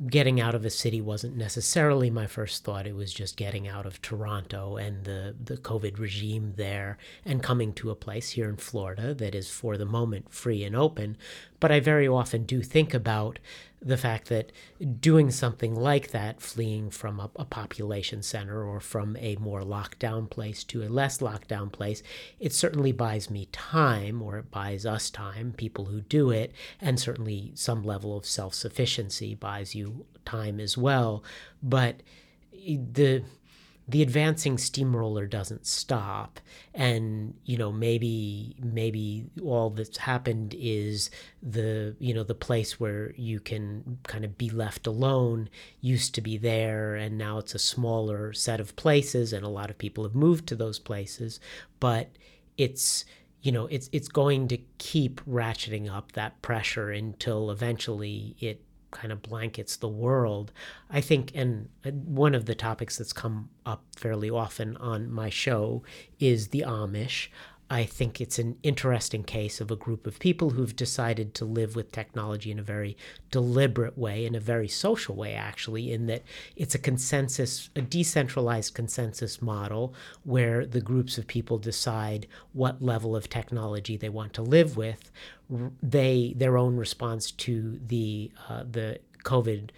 getting out of a city wasn't necessarily my first thought. It was just getting out of Toronto and the, the COVID regime there and coming to a place here in Florida that is, for the moment, free and open. But I very often do think about the fact that doing something like that, fleeing from a, a, population center or from a more lockdown place to a less lockdown place, it certainly buys me time, or it buys us time, people who do it, and certainly some level of self sufficiency buys you time as well. But the the advancing steamroller doesn't stop. And you know maybe maybe all that's happened is the you know the place where you can kind of be left alone used to be there and now it's a smaller set of places and a lot of people have moved to those places. But it's you know it's it's going to keep ratcheting up that pressure until eventually it kind of blankets the world. I think, and uh, one of the topics that's come up fairly often on my show is the Amish. I think it's an interesting case of a group of people who've decided to live with technology in a very deliberate way, in a very social way, actually, in that it's a consensus, a decentralized consensus model where the groups of people decide what level of technology they want to live with. They, their own response to the uh, the COVID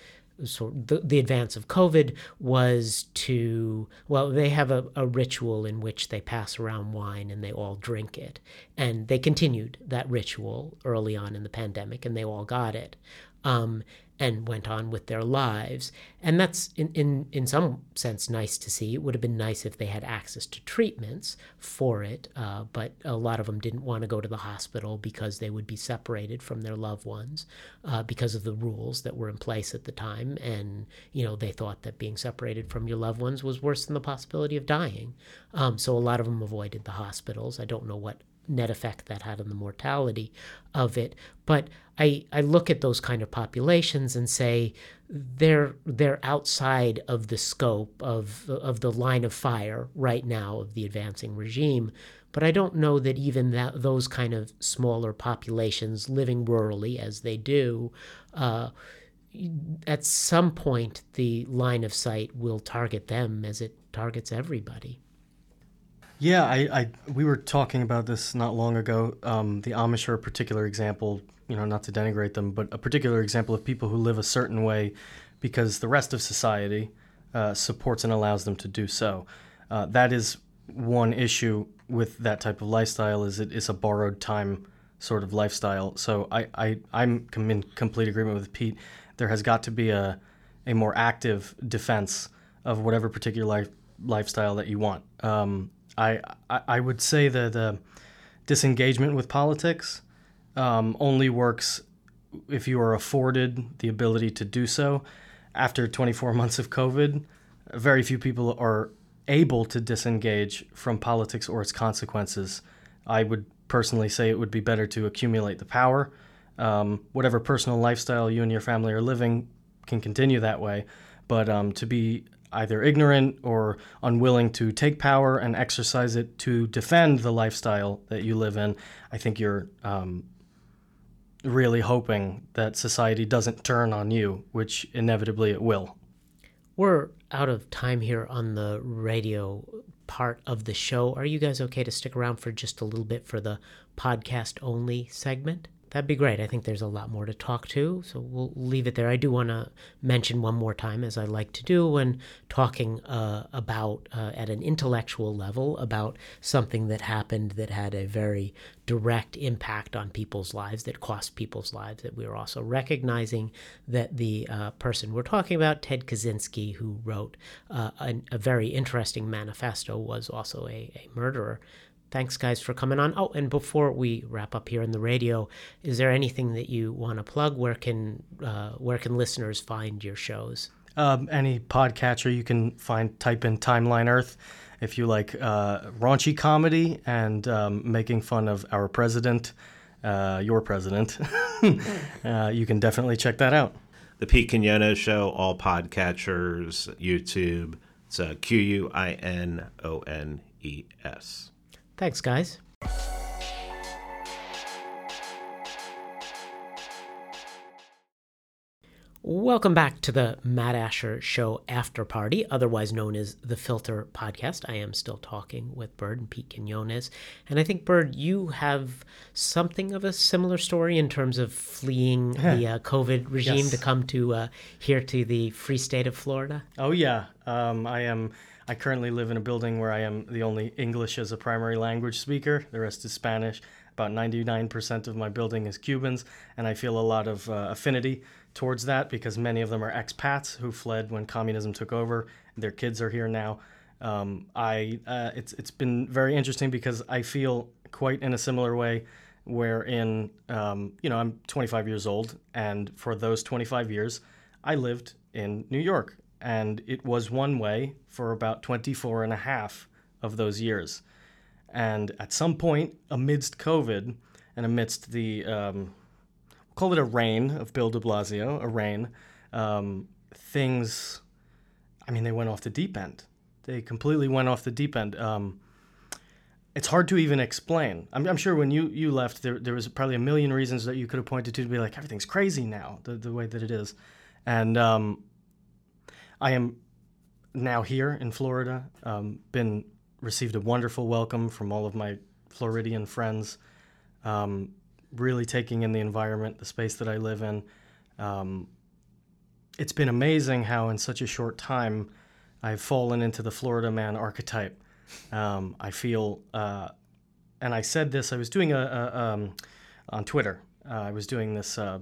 so the, the advance of COVID was to, well, they have a, a ritual in which they pass around wine and they all drink it. And they continued that ritual early on in the pandemic and they all got it. Um, and went on with their lives. And that's in, in, in some sense nice to see. It would have been nice if they had access to treatments for it, uh, but a lot of them didn't want to go to the hospital because they would be separated from their loved ones uh, because of the rules that were in place at the time. And, you know, they thought that being separated from your loved ones was worse than the possibility of dying. Um, so a lot of them avoided the hospitals. I don't know what net effect that had on the mortality of it. But I, I look at those kind of populations and say they're they're outside of the scope of of the line of fire right now of the advancing regime. But I don't know that even that those kind of smaller populations living rurally as they do. Uh, at some point, the line of sight will target them as it targets everybody. Yeah, I, I we were talking about this not long ago. Um, the Amish are a particular example, you know, not to denigrate them, but a particular example of people who live a certain way because the rest of society uh, supports and allows them to do so. Uh, that is one issue with that type of lifestyle is it is a borrowed time sort of lifestyle. So I, I I'm in complete agreement with Pete. There has got to be a a more active defense of whatever particular life, lifestyle that you want. Um, I, I, would say that the disengagement with politics um, only works if you are afforded the ability to do so, after 24 months of COVID, very few people are able to disengage from politics or its consequences. I would personally say it would be better to accumulate the power. Um, whatever personal lifestyle you and your family are living can continue that way, but um, to be either ignorant or unwilling to take power and exercise it to defend the lifestyle that you live in, I think you're um, really hoping that society doesn't turn on you, which inevitably it will. We're out of time here on the radio part of the show. Are you guys okay to stick around for just a little bit for the podcast only segment? That'd be great. I think there's a lot more to talk to, so we'll leave it there. I do want to mention one more time, as I like to do when talking uh, about, uh, at an intellectual level, about something that happened that had a very direct impact on people's lives, that cost people's lives, that we are also recognizing that the uh, person we're talking about, Ted Kaczynski, who wrote uh, a, a, very interesting manifesto, was also a, a murderer thanks guys for coming on. Oh and before we wrap up here in the radio is there anything that you want to plug? Where can uh, where can listeners find your shows? Um, any podcatcher you can find type in timeline earth if you like uh, raunchy comedy and um, making fun of our president uh, your president. Uh, you can definitely check that out. The pete quinones show all podcatchers youtube. It's uh, q-u-i-n-o-n-e-s Thanks, guys. Welcome back to the Matt Asher Show After Party, otherwise known as the Filter Podcast. I am still talking with Bird and Pete Quinones. And I think, Bird, you have something of a similar story in terms of fleeing the uh, COVID regime yes. to come to uh, here to the free state of Florida. Oh, yeah. Um, I am I currently live in a building where I am the only English as a primary language speaker. The rest is Spanish. About 99% of my building is Cubans, and I feel a lot of uh, affinity towards that because many of them are expats who fled when communism took over. Their kids are here now. Um, I uh, it's it's been very interesting because I feel quite in a similar way, wherein um, you know I'm 25 years old, and for those 25 years, I lived in New York and it was one way for about 24 and a half of those years. And at some point, amidst COVID and amidst the, um, we'll call it a reign of Bill de Blasio, a reign, um, things, I mean, they went off the deep end. They completely went off the deep end. Um, it's hard to even explain. I'm, I'm, sure when you, you left, there, there was probably a million reasons that you could have pointed to to be like, everything's crazy now, the, the way that it is. And um, I am now here in Florida. Um, been received a wonderful welcome from all of my Floridian friends. Um, really taking in the environment, the space that I live in. Um, it's been amazing how in such a short time I've fallen into the Florida man archetype. Um, I feel, uh, and I said this. I was doing a, a um, on Twitter. Uh, I was doing this uh,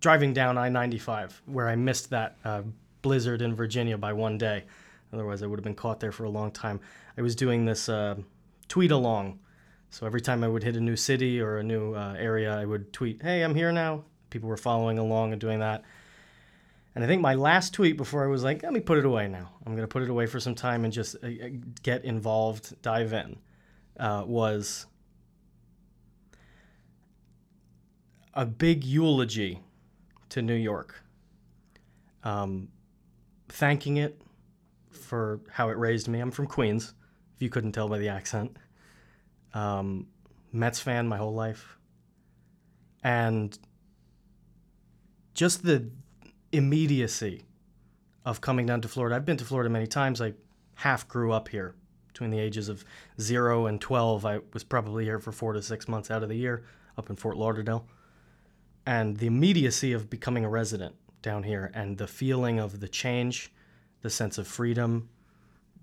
driving down I-95 where I missed that uh, blizzard in Virginia by one day. Otherwise, I would have been caught there for a long time. I was doing this uh, tweet along. So every time I would hit a new city or a new uh, area, I would tweet, hey, I'm here now. People were following along and doing that. And I think my last tweet before I was like, let me put it away now. I'm going to put it away for some time and just uh, uh, get involved, dive in, uh, was a big eulogy to New York. Um, thanking it for how it raised me. I'm from Queens, if you couldn't tell by the accent. Um, Mets fan my whole life. And just the immediacy of coming down to Florida. I've been to Florida many times. I half grew up here. Between the ages of zero and 12, I was probably here for four to six months out of the year up in Fort Lauderdale. And the immediacy of becoming a resident down here and the feeling of the change, the sense of freedom,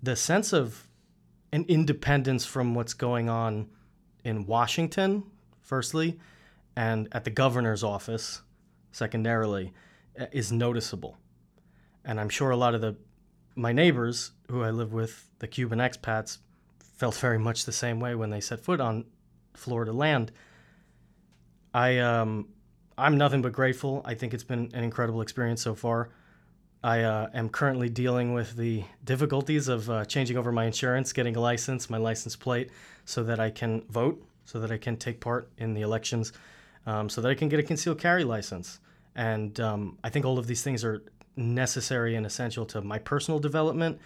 the sense of an independence from what's going on in Washington, firstly, and at the governor's office, secondarily, is noticeable. And I'm sure a lot of the my neighbors who I live with, the Cuban expats, felt very much the same way when they set foot on Florida land. I um, I'm nothing but grateful. I think it's been an incredible experience so far. I uh, am currently dealing with the difficulties of uh, changing over my insurance, getting a license, my license plate, so that I can vote, so that I can take part in the elections, um, so that I can get a concealed carry license. And um, I think all of these things are necessary and essential to my personal development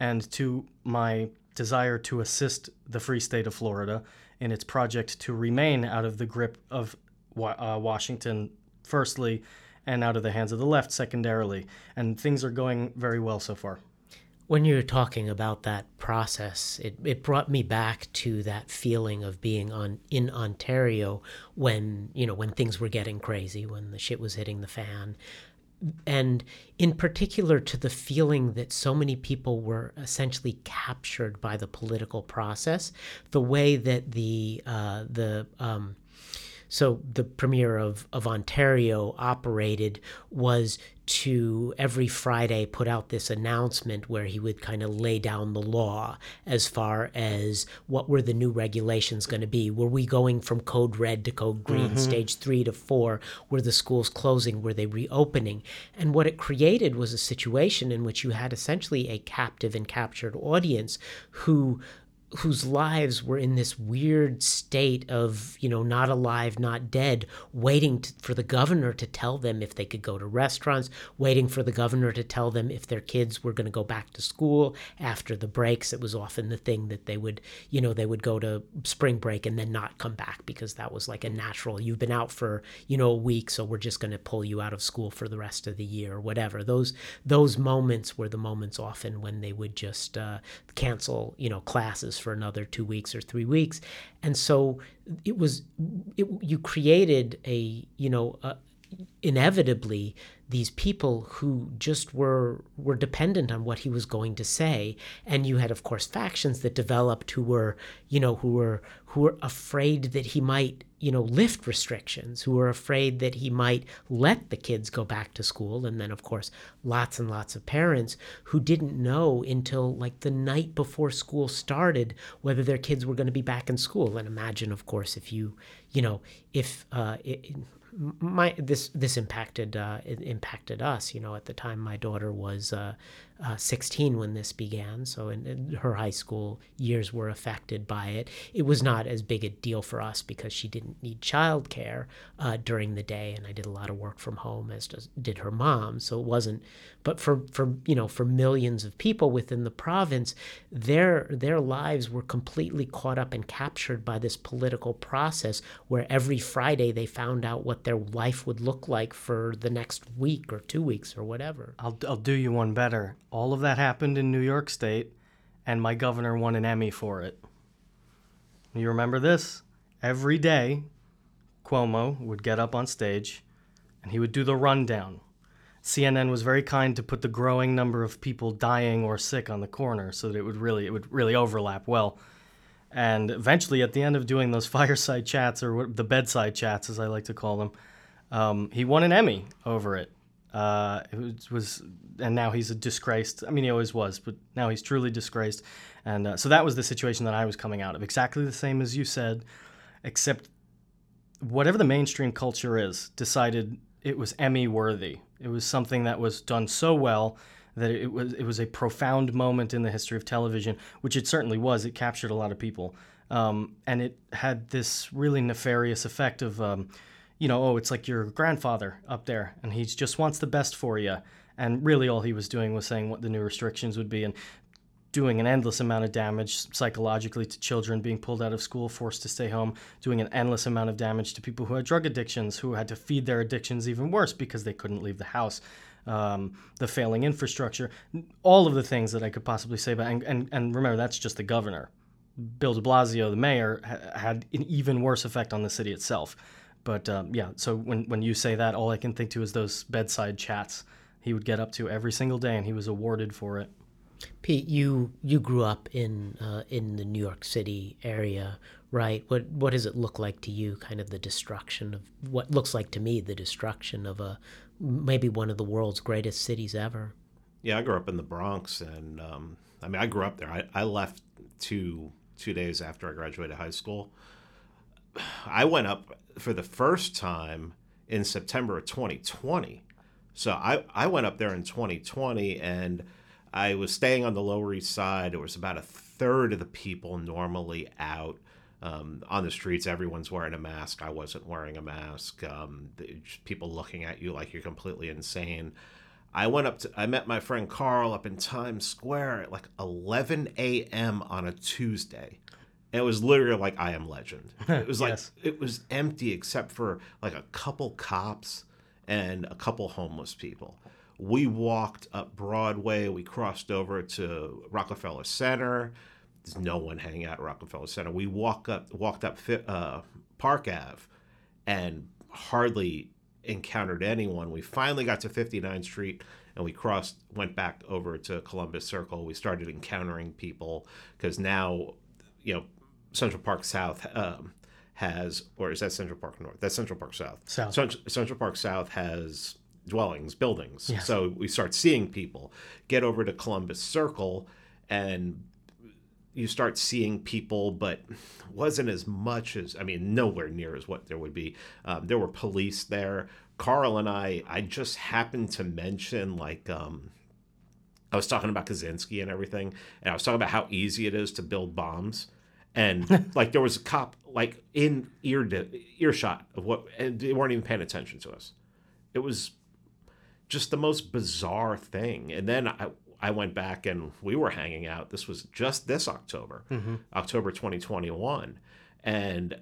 and to my desire to assist the free state of Florida in its project to remain out of the grip of uh, Washington, firstly, and out of the hands of the left, secondarily. And things are going very well so far. When you were talking about that process, it, it brought me back to that feeling of being on in Ontario when you know when things were getting crazy, when the shit was hitting the fan, and in particular to the feeling that so many people were essentially captured by the political process, the way that the uh, the um, so the premier of, of Ontario operated was to every Friday put out this announcement where he would kind of lay down the law as far as what were the new regulations going to be. Were we going from code red to code green, mm-hmm. stage three to four? Were the schools closing? Were they reopening? And what it created was a situation in which you had essentially a captive and captured audience who whose lives were in this weird state of, you know, not alive, not dead, waiting to, for the governor to tell them if they could go to restaurants, waiting for the governor to tell them if their kids were going to go back to school after the breaks. It was often the thing that they would, you know, they would go to spring break and then not come back because that was like a natural, you've been out for, you know, a week, so we're just going to pull you out of school for the rest of the year or whatever. Those those moments were the moments often when they would just uh, cancel, you know, classes for another two weeks or three weeks. And so it was, it, you created a, you know, uh, inevitably these people who just were were dependent on what he was going to say. And you had of course factions that developed who were you know who were who were afraid that he might you know lift restrictions who were afraid that he might let the kids go back to school. And then of course lots and lots of parents who didn't know until like the night before school started whether their kids were going to be back in school. And imagine of course if you you know if uh, it, my this this impacted uh, impacted us. You know, at the time my daughter was uh, uh, 16 when this began, so in, in, her high school years were affected by it. It was not as big a deal for us because she didn't need childcare uh, during the day, and I did a lot of work from home, as does, did her mom. So it wasn't. But for for you know for millions of people within the province, their their lives were completely caught up and captured by this political process, where every Friday they found out what their life would look like for the next week or two weeks or whatever. I'll I'll do you one better all of that happened in New York State, and my governor won an Emmy for it. You remember this? Every day, Cuomo would get up on stage and he would do the rundown. CNN was very kind to put the growing number of people dying or sick on the corner so that it would really it would really overlap well. And eventually, at the end of doing those fireside chats or the bedside chats, as I like to call them, um, he won an Emmy over it. Uh, it was, and now he's a disgraced. I mean, he always was, but now he's truly disgraced. And uh, so that was the situation that I was coming out of, exactly the same as you said, except whatever the mainstream culture is, decided it was Emmy worthy. It was something that was done so well that it was it was a profound moment in the history of television, which it certainly was. It captured a lot of people, um, and it had this really nefarious effect of. Um, you know, oh, it's like your grandfather up there, and he just wants the best for you. And really, all he was doing was saying what the new restrictions would be and doing an endless amount of damage psychologically to children being pulled out of school, forced to stay home, doing an endless amount of damage to people who had drug addictions, who had to feed their addictions even worse because they couldn't leave the house. Um, the failing infrastructure, all of the things that I could possibly say about, and, and, and remember, that's just the governor. Bill de Blasio, the mayor, ha- had an even worse effect on the city itself. But um, yeah, so when, when you say that, all I can think to is those bedside chats he would get up to every single day, and he was awarded for it. Pete, you you grew up in uh, in the New York City area, right? What what does it look like to you? Kind of the destruction of what looks like to me the destruction of a maybe one of the world's greatest cities ever. Yeah, I grew up in the Bronx, and um, I mean, I grew up there. I, I left two two days after I graduated high school. I went up for the first time in September of 2020. So I, I went up there in 2020 and I was staying on the Lower East Side. It was about a third of the people normally out um, on the streets. Everyone's wearing a mask. I wasn't wearing a mask. Um, people looking at you like you're completely insane. I went up to, I met my friend Carl up in Times Square at like 11 a.m. on a Tuesday. It was literally like I Am Legend. It was like, Yes. it was empty except for like a couple cops and a couple homeless people. We walked up Broadway. We crossed over to Rockefeller Center. There's no one hanging out at Rockefeller Center. We walk up, walked up uh, Park Ave, and hardly encountered anyone. We finally got to 59th Street, and we crossed, went back over to Columbus Circle. We started encountering people because now, you know, Central Park South um, has, or is that Central Park North? That's Central Park South. South. Cent- Central Park South has dwellings, buildings. Yes. So we start seeing people get over to Columbus Circle, and you start seeing people, but wasn't as much as I mean, nowhere near as what there would be. Um, there were police there. Carl and I, I just happened to mention like um, I was talking about Kaczynski and everything, and I was talking about how easy it is to build bombs, and like there was a cop like in ear earshot of what, and they weren't even paying attention to us. It was just the most bizarre thing. And then I I went back and we were hanging out. This was just this October, mm-hmm. October 2021, and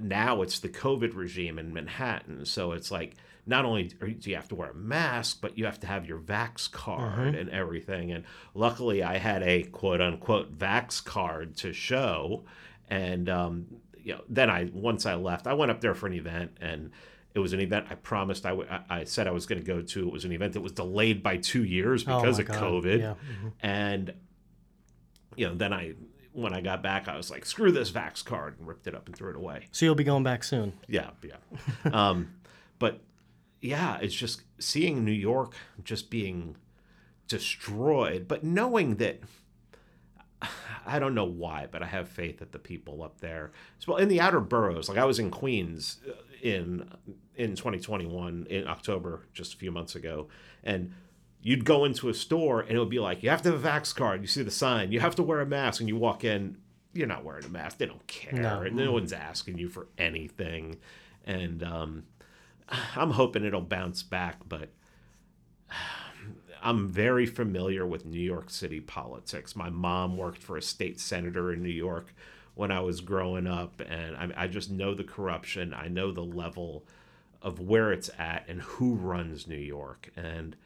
now it's the COVID regime in Manhattan. So it's like not only do you have to wear a mask, but you have to have your Vax card and everything. And luckily, I had a quote unquote Vax card to show. And um, you know, then I once I left, I went up there for an event and. It was an event I promised I would. I- said I was going to go to. It was an event that was delayed by two years Oh because my of God. COVID. Yeah. And you know, then I when I got back, I was like, "Screw this Vax card," and ripped it up and threw it away. So you'll be going back soon. Yeah, yeah. um, but yeah, it's just seeing New York just being destroyed, but knowing that I don't know why, but I have faith that the people up there, well, in the outer boroughs, like I was in Queens uh, in in 2021 in October, just a few months ago, and you'd go into a store and it would be like, you have to have a Vax card. You see the sign, you have to wear a mask, and you walk in, you're not wearing a mask. They don't care, No. and no one's asking you for anything, and um, I'm hoping it'll bounce back, but I'm very familiar with New York City politics. My mom worked for a state senator in New York when I was growing up, and I, I just know the corruption. I know the level of where it's at and who runs New York. And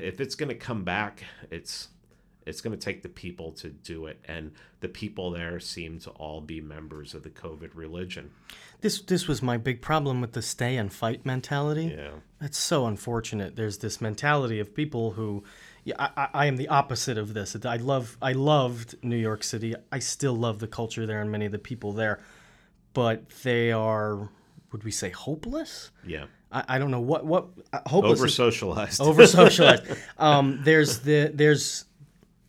if it's going to come back, it's it's going to take the people to do it, and the people there seem to all be members of the COVID religion. This this was my big problem with the stay and fight mentality. Yeah. It's so unfortunate. There's this mentality of people who, yeah, I, I am the opposite of this. I love, I loved New York City. I still love the culture there and many of the people there, but they are, would we say, hopeless? Yeah. I, I don't know what what uh, hopeless. Over socialized. over socialized. um, there's the there's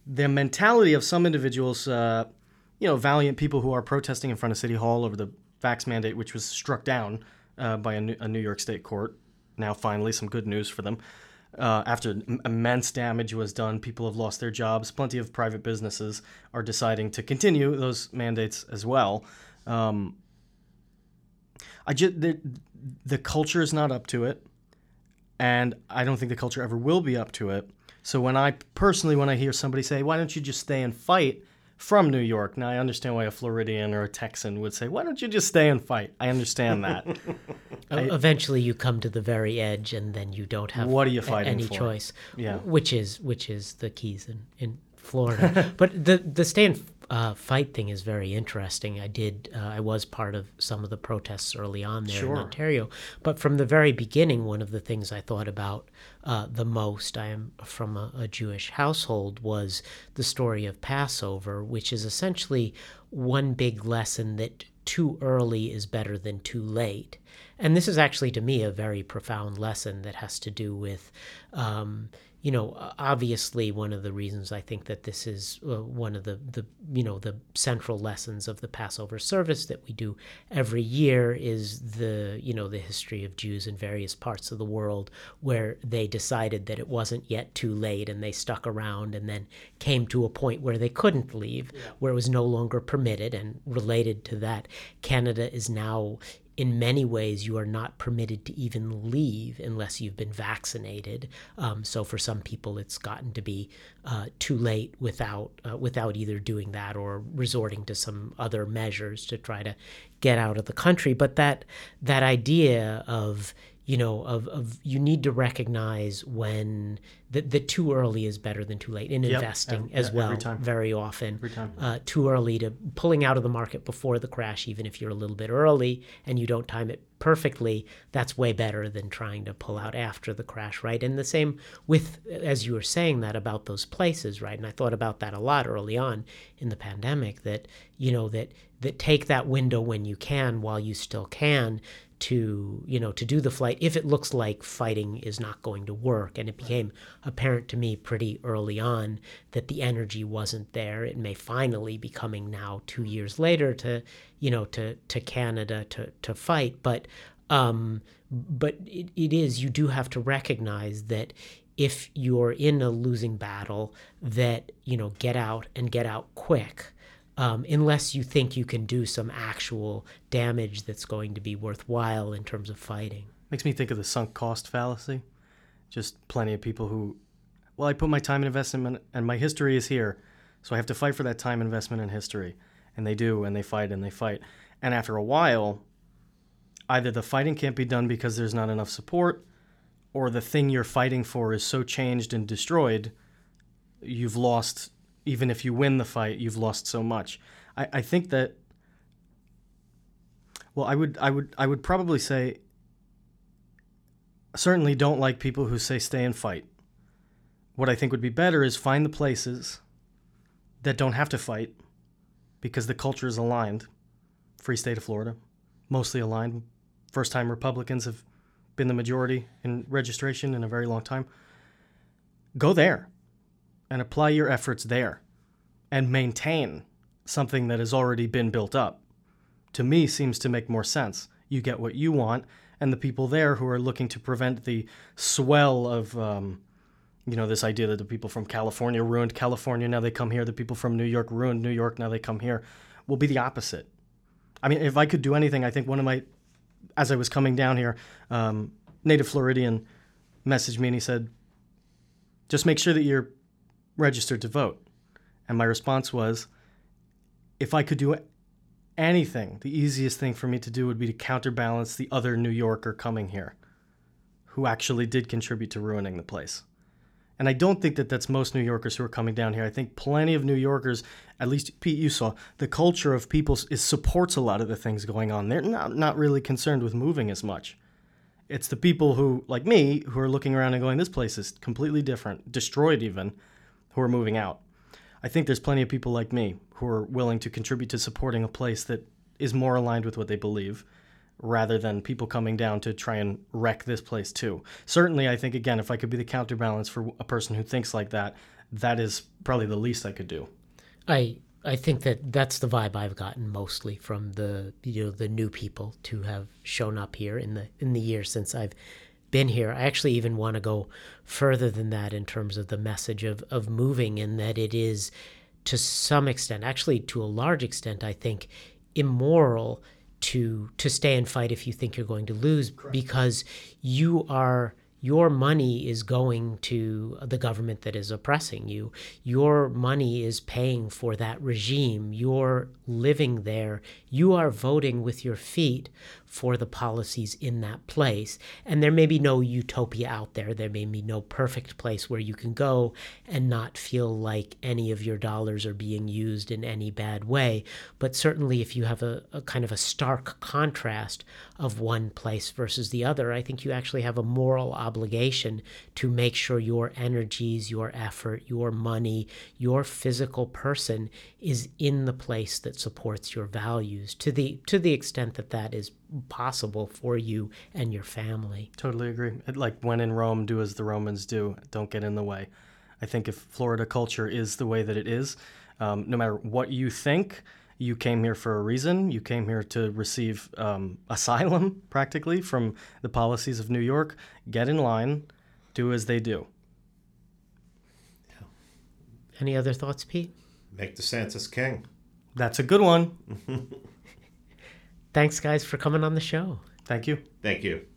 the mentality of some individuals, uh, you know, valiant people who are protesting in front of City Hall over the vax mandate, which was struck down uh, by a New, a New York State court. Now, finally, some good news for them. Uh, after im- immense damage was done, people have lost their jobs. Plenty of private businesses are deciding to continue those mandates as well. Um, I just the, the culture is not up to it and I don't think the culture ever will be up to it. So when I personally, when I hear somebody say, "Why don't you just stay and fight?" from New York, now I understand why a Floridian or a Texan would say, "Why don't you just stay and fight?" I understand that. E- Eventually, you come to the very edge, and then you don't have What are you fighting any for? choice. Yeah. which is which is the keys in in Florida. but the the stay and uh, fight thing is very interesting. I did uh, I was part of some of the protests early on there Sure. in Ontario, but from the very beginning, one of the things I thought about uh, the most, I am from a, a Jewish household, was the story of Passover, which is essentially one big lesson that too early is better than too late. And this is actually, to me, a very profound lesson that has to do with, um, you know, obviously one of the reasons I think that this is uh, one of the, the, you know, the central lessons of the Passover service that we do every year is the, you know, the history of Jews in various parts of the world where they decided that it wasn't yet too late and they stuck around and then came to a point where they couldn't leave, yeah. where it was no longer permitted. And related to that, Canada is now in many ways, you are not permitted to even leave unless you've been vaccinated. Um, so for some people, it's gotten to be uh, too late without uh, without either doing that or resorting to some other measures to try to get out of the country. But that that idea of you know of, of you need to recognize when that, that too early is better than too late in yep. investing as well very often uh, too early to pulling out of the market before the crash even if you're a little bit early and you don't time it perfectly that's way better than trying to pull out after the crash right? And the same with as you were saying that about those places right? And i thought about that a lot early on in the pandemic that you know that that take that window when you can while you still can to you know to do the flight if it looks like fighting is not going to work and it became apparent to me pretty early on that the energy wasn't there it may finally be coming now 2 years later to you know to to Canada to to fight but um but it, it is you do have to recognize that if you're in a losing battle that you know get out and get out quick um, unless you think you can do some actual damage that's going to be worthwhile in terms of fighting. Makes me think of the sunk cost fallacy. Just plenty of people who, well, I put my time and investment, and my history is here, so I have to fight for that time investment and history. And they do, and they fight, and they fight. And after a while, either the fighting can't be done because there's not enough support, or the thing you're fighting for is so changed and destroyed, you've lost even if you win the fight, you've lost so much. I, I think that well, I would I would I would probably say certainly don't like people who say stay and fight. What I think would be better is find the places that don't have to fight because the culture is aligned. Free state of Florida, mostly aligned. First time Republicans have been the majority in registration in a very long time. Go there and apply your efforts there and maintain something that has already been built up to me seems to make more sense. You get what you want, and the people there who are looking to prevent the swell of, um, you know, this idea that the people from California ruined California, now they come here. The people from New York ruined New York, now they come here. Will be the opposite. I mean, if I could do anything, I think one of my, as I was coming down here, um, native Floridian messaged me and he said, just make sure that you're registered to vote. And my response was, if I could do anything, the easiest thing for me to do would be to counterbalance the other New Yorker coming here who actually did contribute to ruining the place. And I don't think that that's most New Yorkers who are coming down here. I think plenty of New Yorkers, at least Pete, you saw, the culture of people is supports a lot of the things going on. They're not, not really concerned with moving as much. It's the people who, like me, who are looking around and going, this place is completely different, destroyed even, who are moving out. I think there's plenty of people like me who are willing to contribute to supporting a place that is more aligned with what they believe rather than people coming down to try and wreck this place too. Certainly, I think, again, if I could be the counterbalance for a person who thinks like that, that is probably the least I could do. I I think that that's the vibe I've gotten mostly from the you know the new people to have shown up here in the in the year since I've been here. I actually even want to go further than that in terms of the message of, of moving, in that it is to some extent, actually to a large extent, I think, immoral to to stay and fight if you think you're going to lose Correct. because you are your money is going to the government that is oppressing you. Your money is paying for that regime. You're living there. You are voting with your feet for the policies in that place. And there may be no utopia out there. There may be no perfect place where you can go and not feel like any of your dollars are being used in any bad way. But certainly, if you have a, a kind of a stark contrast of one place versus the other, I think you actually have a moral obligation to make sure your energies, your effort, your money, your physical person is in the place that supports your values to the to the extent that that is possible for you and your family. Totally agree. Like when in Rome, do as the Romans do. Don't get in the way. I think if Florida culture is the way that it is, um, no matter what you think, you came here for a reason. You came here to receive um, asylum, practically, from the policies of New York. Get in line, do as they do. Any other thoughts, Pete? Make the DeSantis king. That's a good one. Thanks, guys, for coming on the show. Thank you. Thank you.